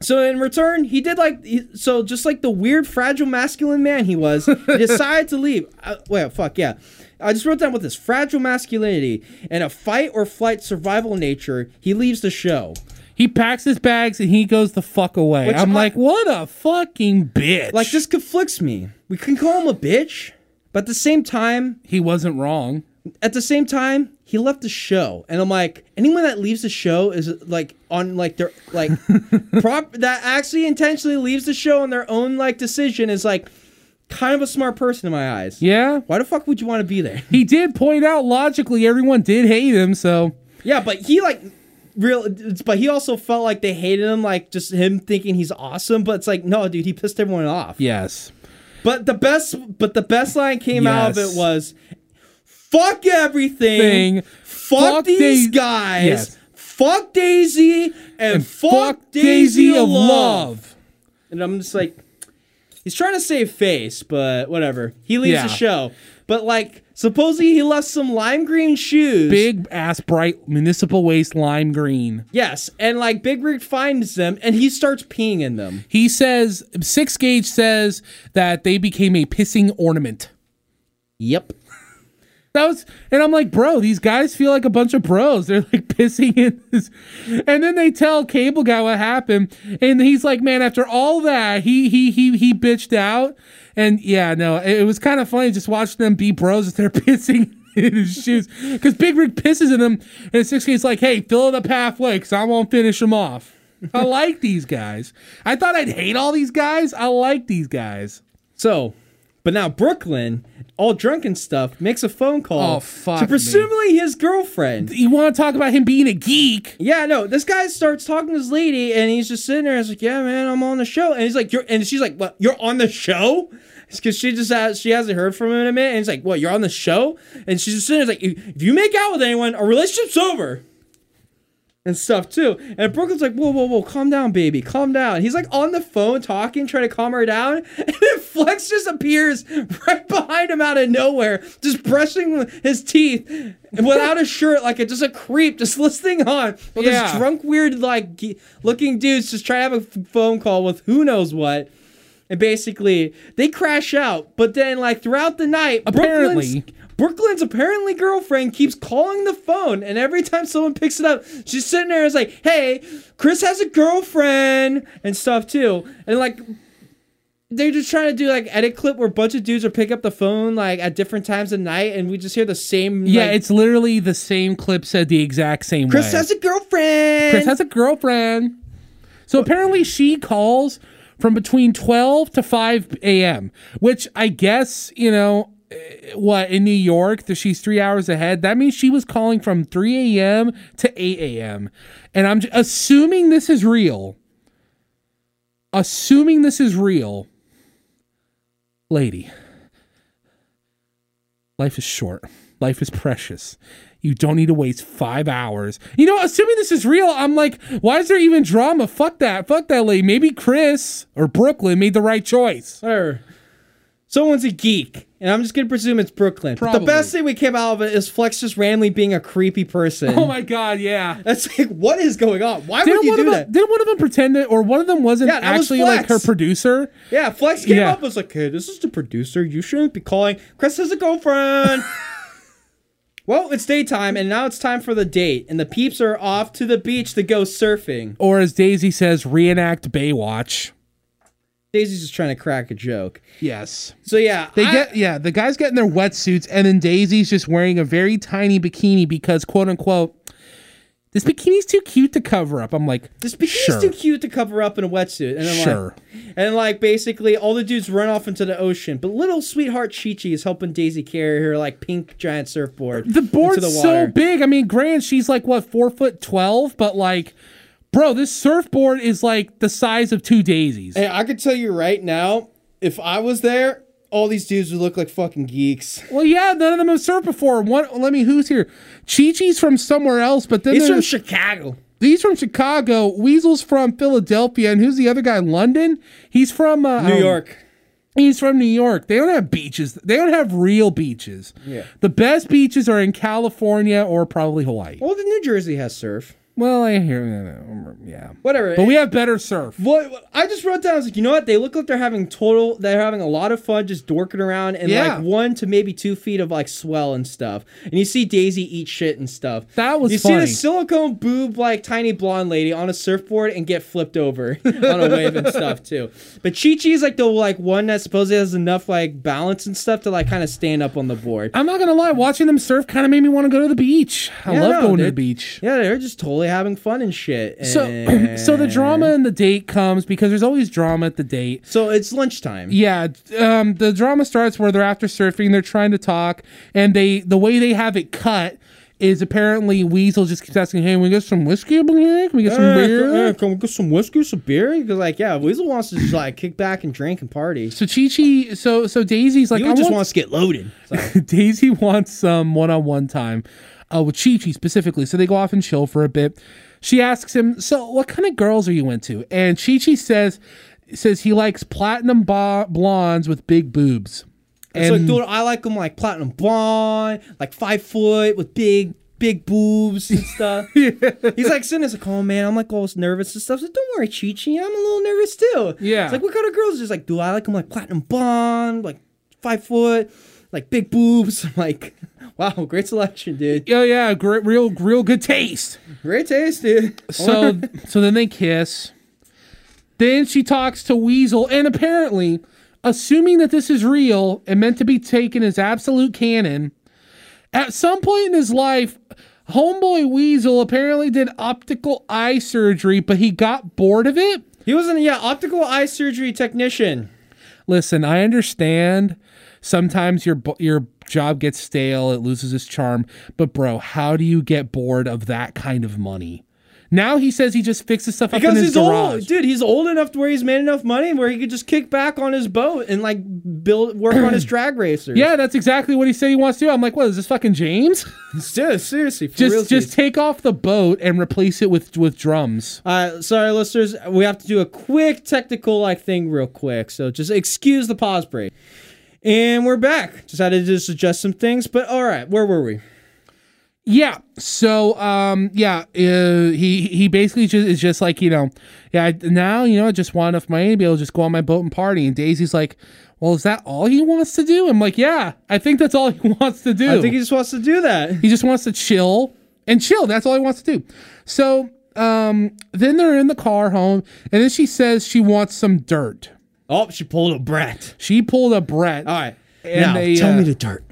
So in return, he did like he- so just like the weird fragile masculine man he was, he decided to leave. Uh, wait, fuck yeah. I just wrote down with this fragile masculinity and a fight or flight survival nature. He leaves the show. He packs his bags and he goes the fuck away. Which I'm I- like, what a fucking bitch. Like this conflicts me. We can call him a bitch, but at the same time, he wasn't wrong. at the same time, he left the show, and I'm like, anyone that leaves the show is like on like their like prop that actually intentionally leaves the show on their own like decision is like kind of a smart person in my eyes. Yeah. Why the fuck would you want to be there? He did point out logically everyone did hate him, so yeah, but he like real, it's- but he also felt like they hated him, like just him thinking he's awesome. But it's like, no, dude, he pissed everyone off. yes. But the best, but the best line came out of it was, fuck everything. Thing. Fuck, Fuck these guys. Yes. Fuck Daisy and, And fuck, Daisy, of love. And I'm just like, he's trying to save face, but whatever. He leaves Yeah. the show. But like, supposedly he left some lime green shoes. Big ass bright municipal waste lime green. Yes, and like Big Rick finds them and he starts peeing in them. He says six gauge says that they became a pissing ornament. Yep. That was, and I'm like, bro, these guys feel like a bunch of bros. They're like pissing in this, and then they tell Cable Guy what happened, and he's like, man, after all that, he he he he bitched out, and yeah, no, it, it was kind of funny just watching them be bros as they're pissing in his shoes, because Big Rick pisses in them, and Six like, hey, fill it up halfway, cause I won't finish him off. I like these guys. I thought I'd hate all these guys. I like these guys. So, but now Brooklyn, all drunk and stuff, makes a phone call Oh, fuck to me. presumably his girlfriend. You want to talk about him being a geek? Yeah, no, this guy starts talking to this lady, and he's just sitting there. He's like, "Yeah, man, I'm on the show," and he's like, "You're," and she's like, "What? You're on the show?" Because she just has, she hasn't heard from him in a minute, and he's like, "What? You're on the show?" And she's just sitting there like, "If if you make out with anyone, our relationship's over." And stuff too. And Brooklyn's like, whoa, whoa, whoa, calm down, baby, calm down. He's like on the phone talking, trying to calm her down. And then Flex just appears right behind him out of nowhere, just brushing his teeth without a shirt, like a, just a creep, just listening on. While Yeah. this drunk, weird, like looking dudes just trying to have a phone call with who knows what. And basically, they crash out. But then, like throughout the night, Apparently. Brooklyn's, Brooklyn's apparently girlfriend keeps calling the phone, and every time someone picks it up, she's sitting there and is like, "Hey, Chris has a girlfriend," and stuff too. And like, they're just trying to do like edit clip where a bunch of dudes are pick up the phone like at different times of night, and we just hear the same. Yeah, like, it's literally the same clip said the exact same Chris way. has a girlfriend. Chris has a girlfriend. So apparently she calls from between 12 to 5 a.m., which I guess, you know, Uh, what, in New York, that she's three hours ahead. That means she was calling from 3 a.m. to 8 a.m. And I'm j- assuming this is real. Assuming this is real. Lady, life is short. Life is precious. You don't need to waste five hours. You know, assuming this is real, I'm like, why is there even drama? Fuck that. Fuck that lady. Maybe Chris or Brooklyn made the right choice. Sir, Someone's a geek, and I'm just gonna presume it's Brooklyn. But the best thing we came out of it is Flex just randomly being a creepy person. Oh my god, yeah. That's like, what is going on? Why Didn't would you do of that? didn't one of them pretend that, or one of them wasn't Yeah, that was actually like her producer? Yeah, Flex came Yeah. up and was like, hey, this is the producer. You shouldn't be calling. Chris has a girlfriend. well, it's daytime, and now it's time for the date. And the peeps are off to the beach to go surfing. Or as Daisy says, reenact Baywatch. Daisy's just trying to crack a joke. Yes. So, yeah. They I- get yeah, the guys get in their wetsuits and then Daisy's just wearing a very tiny bikini because quote unquote this bikini's too cute to cover up. I'm like, This bikini's sure. too cute to cover up in a wetsuit. And I'm Sure. like, and like basically all the dudes run off into the ocean, but little sweetheart Chi Chi is helping Daisy carry her like pink giant surfboard. The board's the so big. I mean, granted, she's like what four foot twelve, but like, bro, this surfboard is like the size of two daisies. Hey, I could tell you right now, if I was there, all these dudes would look like fucking geeks. Well, yeah, none of them have surfed before. One, let me who's here. Chi Chi's from somewhere else, but then He's from Chicago. these from Chicago. Weasel's from Philadelphia, and who's the other guy? London. He's from uh, New um, York. He's from New York. They don't have beaches. They don't have real beaches. Yeah. The best beaches are in California or probably Hawaii. Well, the New Jersey has surf. Well, I hear, um, yeah. Whatever. But we have better surf. What what- I just wrote down I was like, you know what? They look like they're having total. They're having a lot of fun just dorking around in Yeah. like one to maybe two feet of like swell and stuff. And you see Daisy eat shit and stuff. That was you see the silicone boob like tiny blonde lady on a surfboard and get flipped over on a wave and stuff too. But Chi Chi is like the like one that supposedly has enough like balance and stuff to like kind of stand up on the board. I'm not gonna lie, watching them surf kind of made me want to go to the beach. I Yeah, love no, going to the beach. Yeah, they're just totally having fun and shit. So, And- so the drama and the date comes because there's always drama at the date. So it's lunchtime. Yeah, um, the drama starts where they're after surfing, they're trying to talk, and they the way they have it cut is apparently Weasel just keeps asking, "Hey, we get some whiskey up in here? Can we get some Eh, beer?" eh, can we get some whiskey, some beer? Because like, yeah, Weasel wants to just like kick back and drink and party. So Chi Chi, so so Daisy's like, He I just want wants to get loaded. So, Daisy wants some one-on-one time uh, with Chi Chi specifically. So they go off and chill for a bit. She asks him, "So what kind of girls are you into?" And Chi Chi says says he likes platinum bo- blondes with big boobs. it's like, dude, I like them like platinum blonde, like five foot with big, big boobs and stuff. He's like sitting there, like, oh man, I'm like all nervous and stuff. So don't worry, Chi Chi, I'm a little nervous too. Yeah. It's like, what kind of girls? Just like, do I like them like platinum blonde, like five foot, like big boobs? I'm like, wow, great selection, dude. Oh yeah, great, real, real good taste. Great taste, dude. So so then they kiss. Then she talks to Weasel, and apparently, assuming that this is real and meant to be taken as absolute canon, at some point in his life, homeboy Weasel apparently did optical eye surgery, but he got bored of it. he was an yeah optical eye surgery technician. Listen, I understand. Sometimes your your job gets stale, it loses its charm. But bro, how do you get bored of that kind of money? Now he says he just fixes stuff up Because in his he's garage. old, dude. He's old enough to where he's made enough money where he could just kick back on his boat and like build work on his drag racers. Yeah, that's exactly what he said he wants to do. I'm like, what is this fucking James? Dude, seriously, for just just take off the boat and replace it with with drums. Uh, sorry, listeners. We have to do a quick technical like thing real quick. So just excuse the pause break. And we're back. Decided to just adjust some things. But all right, where were we? Yeah. So um yeah, uh, he he basically just is just like, you know, yeah, now, you know, I just want enough money to be able to just go on my boat and party and Daisy's like, "Well, is that all he wants to do?" I'm like, "Yeah, I think that's all he wants to do." I think he just wants to do that. He just wants to chill and chill. That's all he wants to do. So um, then they're in the car home, and then she says she wants some dirt. Oh, she pulled a Bret. She pulled a Bret. All right. And now, they, tell uh, me the dirt.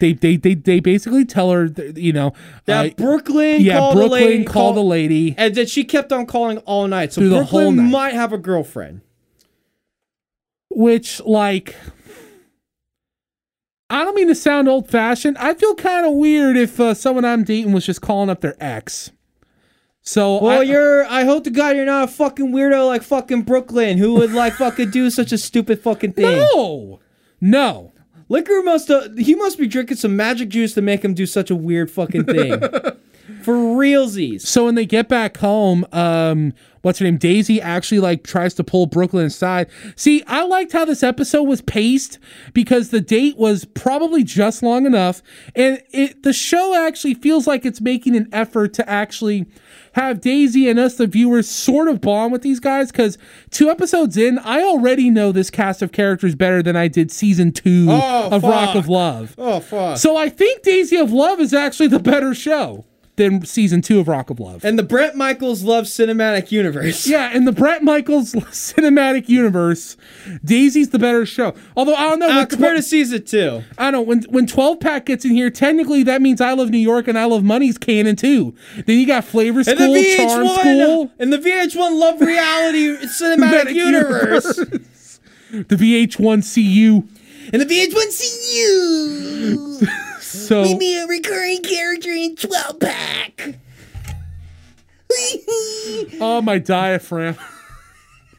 They, they they they basically tell her, that, you know, That uh, Brooklyn yeah, called Brooklyn the lady. called the lady. And that she kept on calling all night. So Brooklyn whole night. might have a girlfriend. which like I don't mean to sound old fashioned. I feel kind of weird if uh, someone I'm dating was just calling up their ex. So Well, I, you're. I hope to God you're not a fucking weirdo like fucking Brooklyn who would like fucking do such a stupid fucking thing. no, no. Liquor must. Uh, he must be drinking some magic juice to make him do such a weird fucking thing. For realsies. So when they get back home, um, what's her name? Daisy actually like tries to pull Brooklyn aside. See, I liked how this episode was paced because the date was probably just long enough, and it the show actually feels like it's making an effort to actually have Daisy and us, the viewers, sort of bond with these guys. Because two episodes in, I already know this cast of characters better than I did season two Oh, of Rock of Love. Oh fuck. So I think Daisy of Love is actually the better show than season two of Rock of Love. and the Bret Michaels Love Cinematic Universe. Yeah, in the Bret Michaels cinematic universe, Daisy's the better show. Although I don't know, Uh, compared to tw- season two. I don't know when when twelve pack gets in here. Technically, that means I love New York and I love Money's canon too. Then you got Flavor And the VH1 Charm School, and the VH1 Love Reality Cinematic Cinematic Universe. the VH1 CU. and the VH1 CU. So me a recurring character in 12 pack. oh my diaphragm.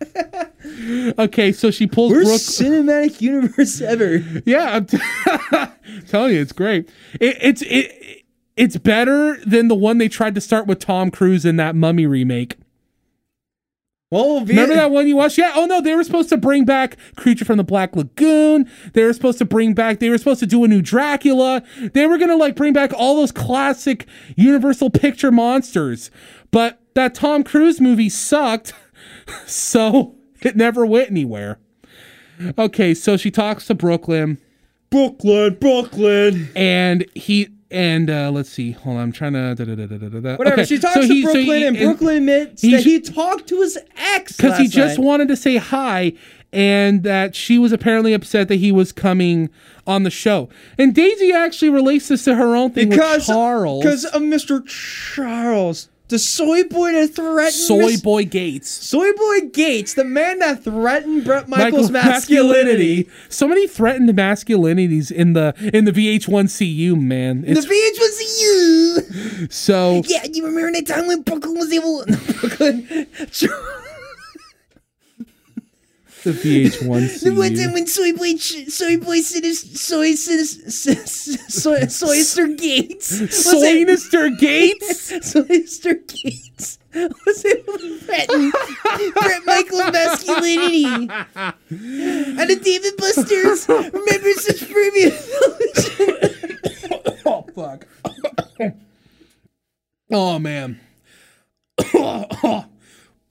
okay, so she pulls Worst Brooke. cinematic universe ever. Yeah, I'm t- telling you, it's great. It, it's it, it's better than the one they tried to start with Tom Cruise in that Mummy remake. Well, Remember that one you watched? Yeah. Oh no, they were supposed to bring back Creature from the Black Lagoon. They were supposed to bring back. They were supposed to do a new Dracula. They were gonna like bring back all those classic Universal Picture monsters. But that Tom Cruise movie sucked, so it never went anywhere. Okay, so she talks to Brooklyn, Brooklyn, Brooklyn. and he and uh, let's see. Hold on, I'm trying to. Da, da, da. Whatever. Okay, she talks so to he- so Brooklyn, he- and Brooklyn admits he that he talked to his ex because he just night. wanted to say hi and that she was apparently upset that he was coming on the show and daisy actually relates this to her own thing because with charles because of Mr. Charles the soy boy that threatened Soy Boy Gates. Soy boy Gates, the man that threatened Bret Michaels' masculinity. So many threatened masculinities in the in the VH1CU, man. The It's VH was you. so Yeah, you remember that time when Brooklyn was able? Brooklyn. The The one time VH1CU. when Soy Boy, Soy Boy, Soy, Soy, Soyster Gates, was it- Soynister Gates. Soyster Gates was able to threaten Bret Michaels' masculinity. And the David Busters remember such previous oh fuck. oh man. Oh,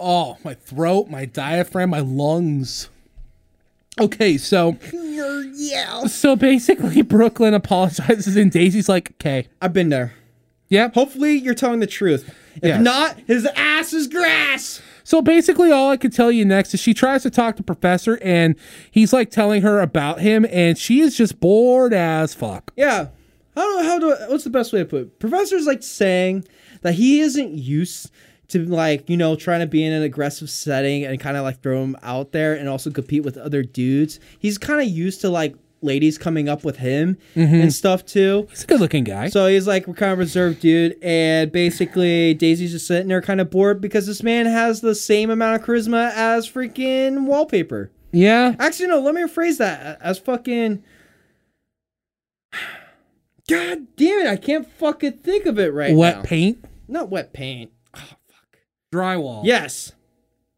oh, my throat, my diaphragm, my lungs. Okay, so yeah. so basically Brooklyn apologizes and Daisy's like, "Okay, I've been there. yep." Hopefully, you're telling the truth. If Yes. not, his ass is grass. So basically, all I could tell you next is she tries to talk to Professor, and he's like telling her about him, and she is just bored as fuck. Yeah. How do how do what's the best way to put it? Professor's like saying that he isn't used to like, you know, trying to be in an aggressive setting and kind of like throw him out there and also compete with other dudes. He's kind of used to like ladies coming up with him mm-hmm. and stuff too. He's a good-looking guy. So he's like we're kind of reserved dude, and basically Daisy's just sitting there kind of bored because this man has the same amount of charisma as freaking wallpaper. yeah, Actually, no. Let me rephrase that as fucking. God damn it! I can't fucking think of it right wet now. paint, Not wet paint. Drywall. Yes,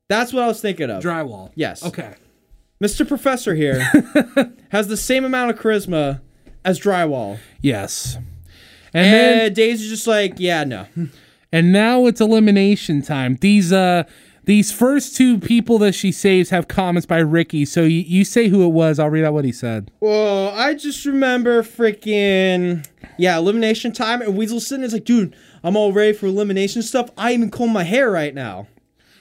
that's what I was thinking of. drywall. Yes. Okay. Mr. Professor here has the same amount of charisma as drywall, Yes. and, And then Daisy's just like, yeah, no. and now it's elimination time. These uh these first two people that she saves have comments by Riki. So you, you say who it was. I'll read out what he said. Well, I just remember freaking yeah, elimination time, and Weasel sitting there's like, dude, I'm all ready for elimination stuff. I even comb my hair right now.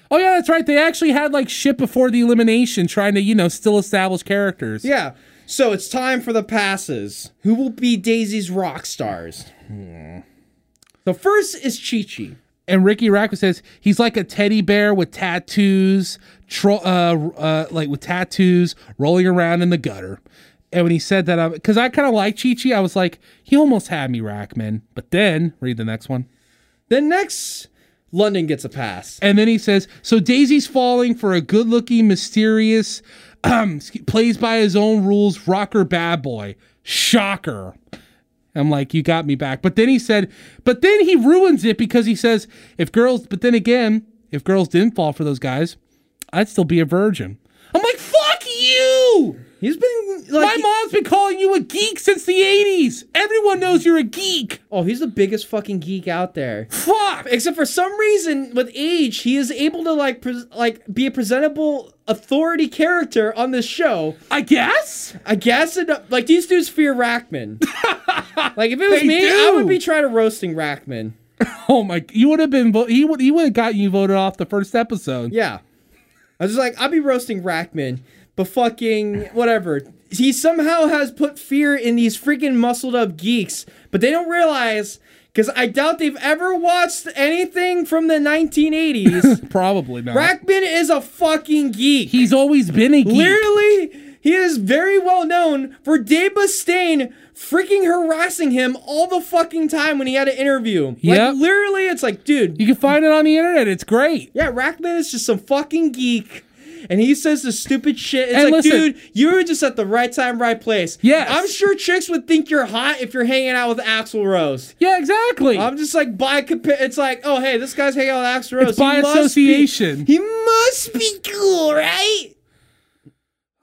Oh yeah, that's right. They actually had like shit before the elimination, trying to you know still establish characters. Yeah. So it's time for the passes. Who will be Daisy's rock stars? Hmm. The first is Chi Chi. And Riki Rachtman says he's like a teddy bear with tattoos, tro- uh, uh, like with tattoos, rolling around in the gutter. And when he said that, because I, kind of like Chi Chi, I was like, he almost had me, Rachtman. But then, read the next one. Then next, London gets a pass. And then he says, so Daisy's falling for a good looking, mysterious, um, plays by his own rules, rocker bad boy. Shocker. I'm like, you got me back. But then he said, but then he ruins it because he says, if girls, but then again, if girls didn't fall for those guys, I'd still be a virgin. I'm like, fuck you! He's been like, My mom's been calling you a geek since the 80s. Everyone knows you're a geek. oh, he's the biggest fucking geek out there. Fuck. Except for some reason, with age, he is able to like, pres like, be a presentable authority character on this show. I guess? I guess it, like these dudes fear Rachtman. like if it was They me, I would be trying to roasting Rachtman. Oh my! You would have been. Vo- he would. He would have gotten you voted off the first episode. Yeah. I was just like, I'd be roasting Rachtman, but fucking whatever. He somehow has put fear in these freaking muscled up geeks, but they don't realize because I doubt they've ever watched anything from the 1980s. Probably not. Rachtman is a fucking geek. He's always been a geek. Literally, he is very well known for Dave Mustaine freaking harassing him all the fucking time when he had an interview. Yep. Like, literally, it's like, dude, You can find it on the internet. It's great. yeah, Rachtman is just some fucking geek. And he says the stupid shit. It's And like, listen- dude, you were just at the right time, right place. Yes. I'm sure chicks would think you're hot if you're hanging out with Axl Rose. Yeah, exactly. I'm just like by compa- It's like, oh hey, this guy's hanging out with Axl Rose. It's by He must be- association. he must be cool, right?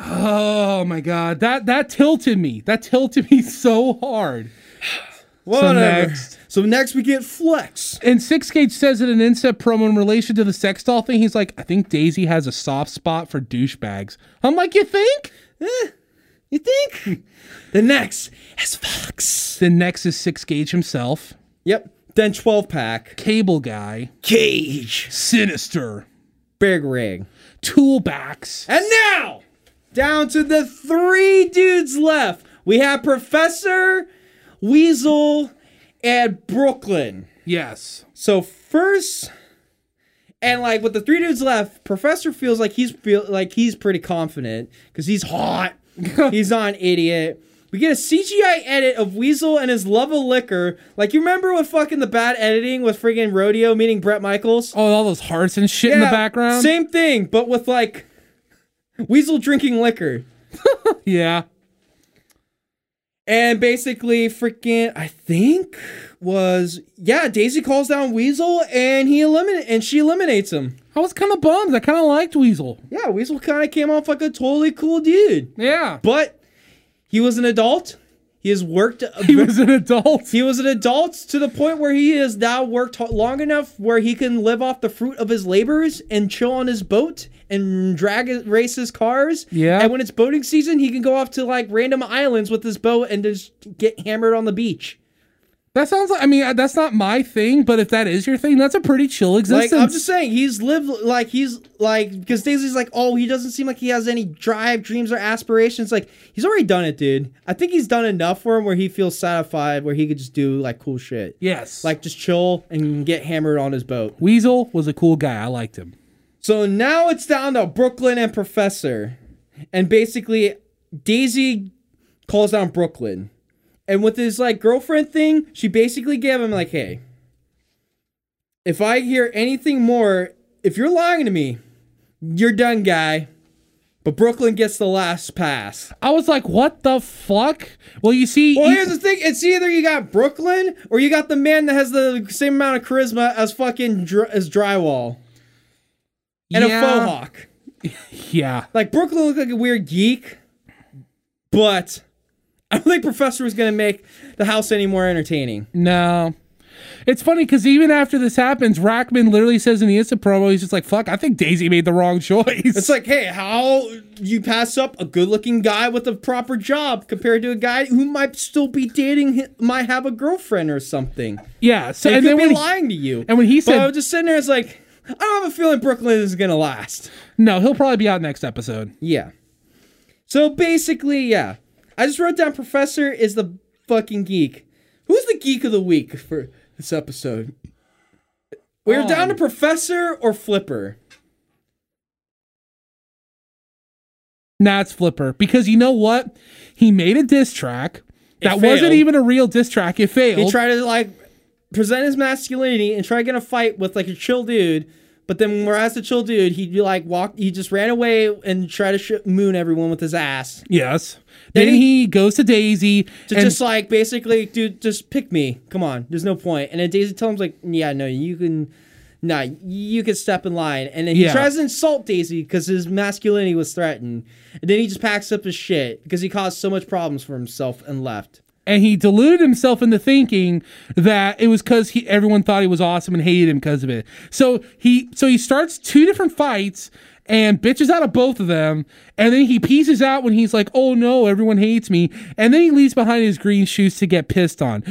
oh my god, that that tilted me. That tilted me so hard. Whatever. next. So next we get Flex. And Six Gauge says in an inset promo in relation to the sex doll thing, he's like, I think Daisy has a soft spot for douchebags. I'm like, you think? Eh, you think? the next is Fox. The next is Six Gauge himself, Yep. Then 12 pack. Cable Guy, Cage. Sinister, Big Rig. Toolbacks. And now, down to the three dudes left. We have Professor, Weasel, and Brooklyn. Yes. So first, and like with the three dudes left, Professor feels like he's feel like he's pretty confident because he's hot. he's not an idiot. We get a CGI edit of Weasel and his love of liquor. Like you remember with fucking the bad editing with friggin' Rodeo meeting Bret Michaels? Oh, all those hearts and shit in the background. Same thing, but with like Weasel drinking liquor. Yeah. And basically, freaking, I think was yeah. Daisy calls down Weasel, and he eliminate and she eliminates him. I was kind of bummed. I kind of liked Weasel. Yeah, Weasel kind of came off like a totally cool dude, Yeah. but he was an adult. He has worked. He was an adult. He was an adult to the point where he has now worked long enough where he can live off the fruit of his labors and chill on his boat and drag race his cars. Yeah. And when it's boating season, he can go off to like random islands with his boat and just get hammered on the beach. That sounds like, I mean, that's not my thing, but if that is your thing, that's a pretty chill existence. Like I'm just saying, he's lived like he's like because Daisy's like, oh, he doesn't seem like he has any drive, dreams, or aspirations. Like he's already done it, dude. I think he's done enough for him where he feels satisfied, where he could just do like cool shit. yes. like just chill and get hammered on his boat. Weasel was a cool guy. I liked him. So now it's down to Brooklyn and Professor. And basically Daisy calls down Brooklyn. And with his like girlfriend thing, she basically gave him like, "Hey, if I hear anything more, if you're lying to me, you're done, guy." But Brooklyn gets the last pass. I was like, what the fuck? Well, you see, Well, you- here's the thing: it's either you got Brooklyn or you got the man that has the same amount of charisma as fucking dr- as drywall and a yeah, faux hawk. Yeah. Like Brooklyn looked like a weird geek, but I don't think Professor was gonna make the house any more entertaining. No. It's funny because even after this happens, Rachtman literally says in the Insta promo, he's just like, fuck, I think Daisy made the wrong choice. It's like, hey, how you pass up a good-looking guy with a proper job compared to a guy who might still be dating, might have a girlfriend or something. yeah. So, They and could then be when he, lying to you. and when he but I was just sitting there, it's like, I don't have a feeling Brooklyn is gonna last. no, he'll probably be out next episode. Yeah. So basically, yeah. I just wrote down Professor is the fucking geek. Who's the geek of the week for this episode? We're down to Um, Professor or Flipper. Nah, it's Flipper. Because you know what? He made a diss track. That wasn't even a real diss track. It failed. He tried to like present his masculinity and try to get a fight with like a chill dude. But then, whereas the chill dude, he'd be like walk. He just ran away and try to sh- moon everyone with his ass. yes. Then, Then he, goes to Daisy. To and just like basically, dude, just pick me. Come on, there's no point. And then Daisy tells him like, yeah, no, you can, nah, you can step in line. And then he Yeah. tries to insult Daisy because his masculinity was threatened. And then he just packs up his shit because he caused so much problems for himself and left. and he deluded himself into thinking that it was because he everyone thought he was awesome and hated him because of it. So he so he starts two different fights and bitches out of both of them, and then he pieces out when he's like, "Oh no, everyone hates me," and then he leaves behind his green shoes to get pissed on.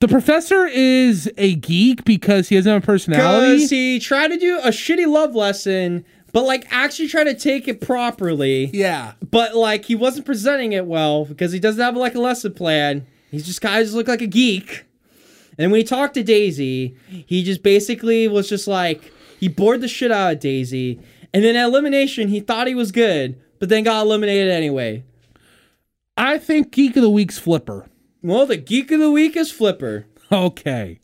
The professor is a geek because he doesn't have a personality. Because he tried to do a shitty love lesson, but like actually try to take it properly. yeah, But like he wasn't presenting it well because he doesn't have like a lesson plan. He's just kind of just look like a geek. And when he talked to Daisy, he just basically was just like he bored the shit out of Daisy. And then at elimination, he thought he was good, but then got eliminated anyway. I think geek of the week's Flipper. Well, the geek of the week is Flipper. Okay.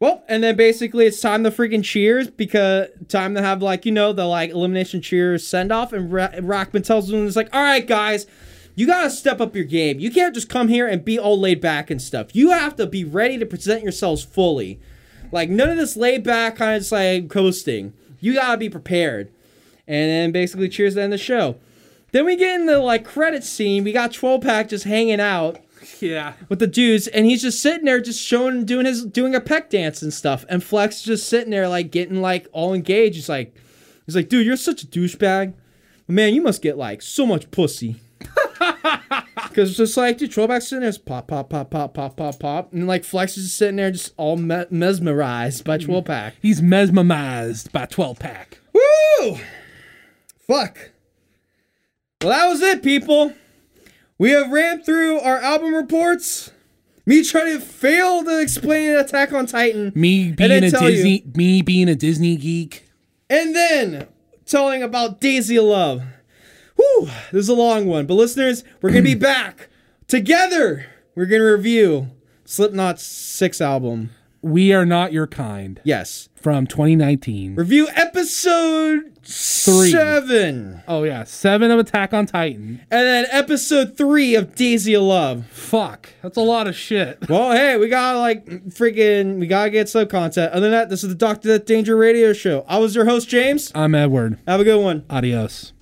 Well, and then basically it's time to freaking cheers because time to have like you know the like elimination cheers send off, and Ra- Rachtman tells them it's like, all right, guys, you gotta step up your game. You can't just come here and be all laid back and stuff. You have to be ready to present yourselves fully. Like none of this laid back kind of just like coasting. You gotta be prepared. And then basically cheers to end of the show. Then we get in the like credit scene. We got 12 pack just hanging out Yeah. with the dudes, and he's just sitting there, just showing, doing his, doing a peck dance and stuff. And Flex just sitting there, like getting like all engaged. He's like, he's like, dude, you're such a douchebag. Man, you must get like so much pussy. Because it's just like, dude, Trollback's sitting there, just pop, pop, pop, pop, pop, pop, pop. And like Flex is just sitting there, just all me- mesmerized by Mm-hmm. 12 pack. He's mesmerized by 12 pack. Woo! Fuck. Well, that was it, people. We have ran through our album reports. Me trying to fail to explain Attack on Titan. Me being a tell you- Disney, me being a Disney geek. And then telling about Daisy Love. Whew, this is a long one. But listeners, we're gonna be back together. We're gonna review Slipknot's sixth album. We are not your kind. Yes. From 2019. Review episode seven. Oh yeah, seven of Attack on Titan. And then episode three of Daisy of Love. Fuck, that's a lot of shit. Well, hey, we gotta like freaking we gotta get some content. Other than that, this is the Doctor Death Danger Radio Show. I was your host, James. I'm Edward. Have a good one. Adios.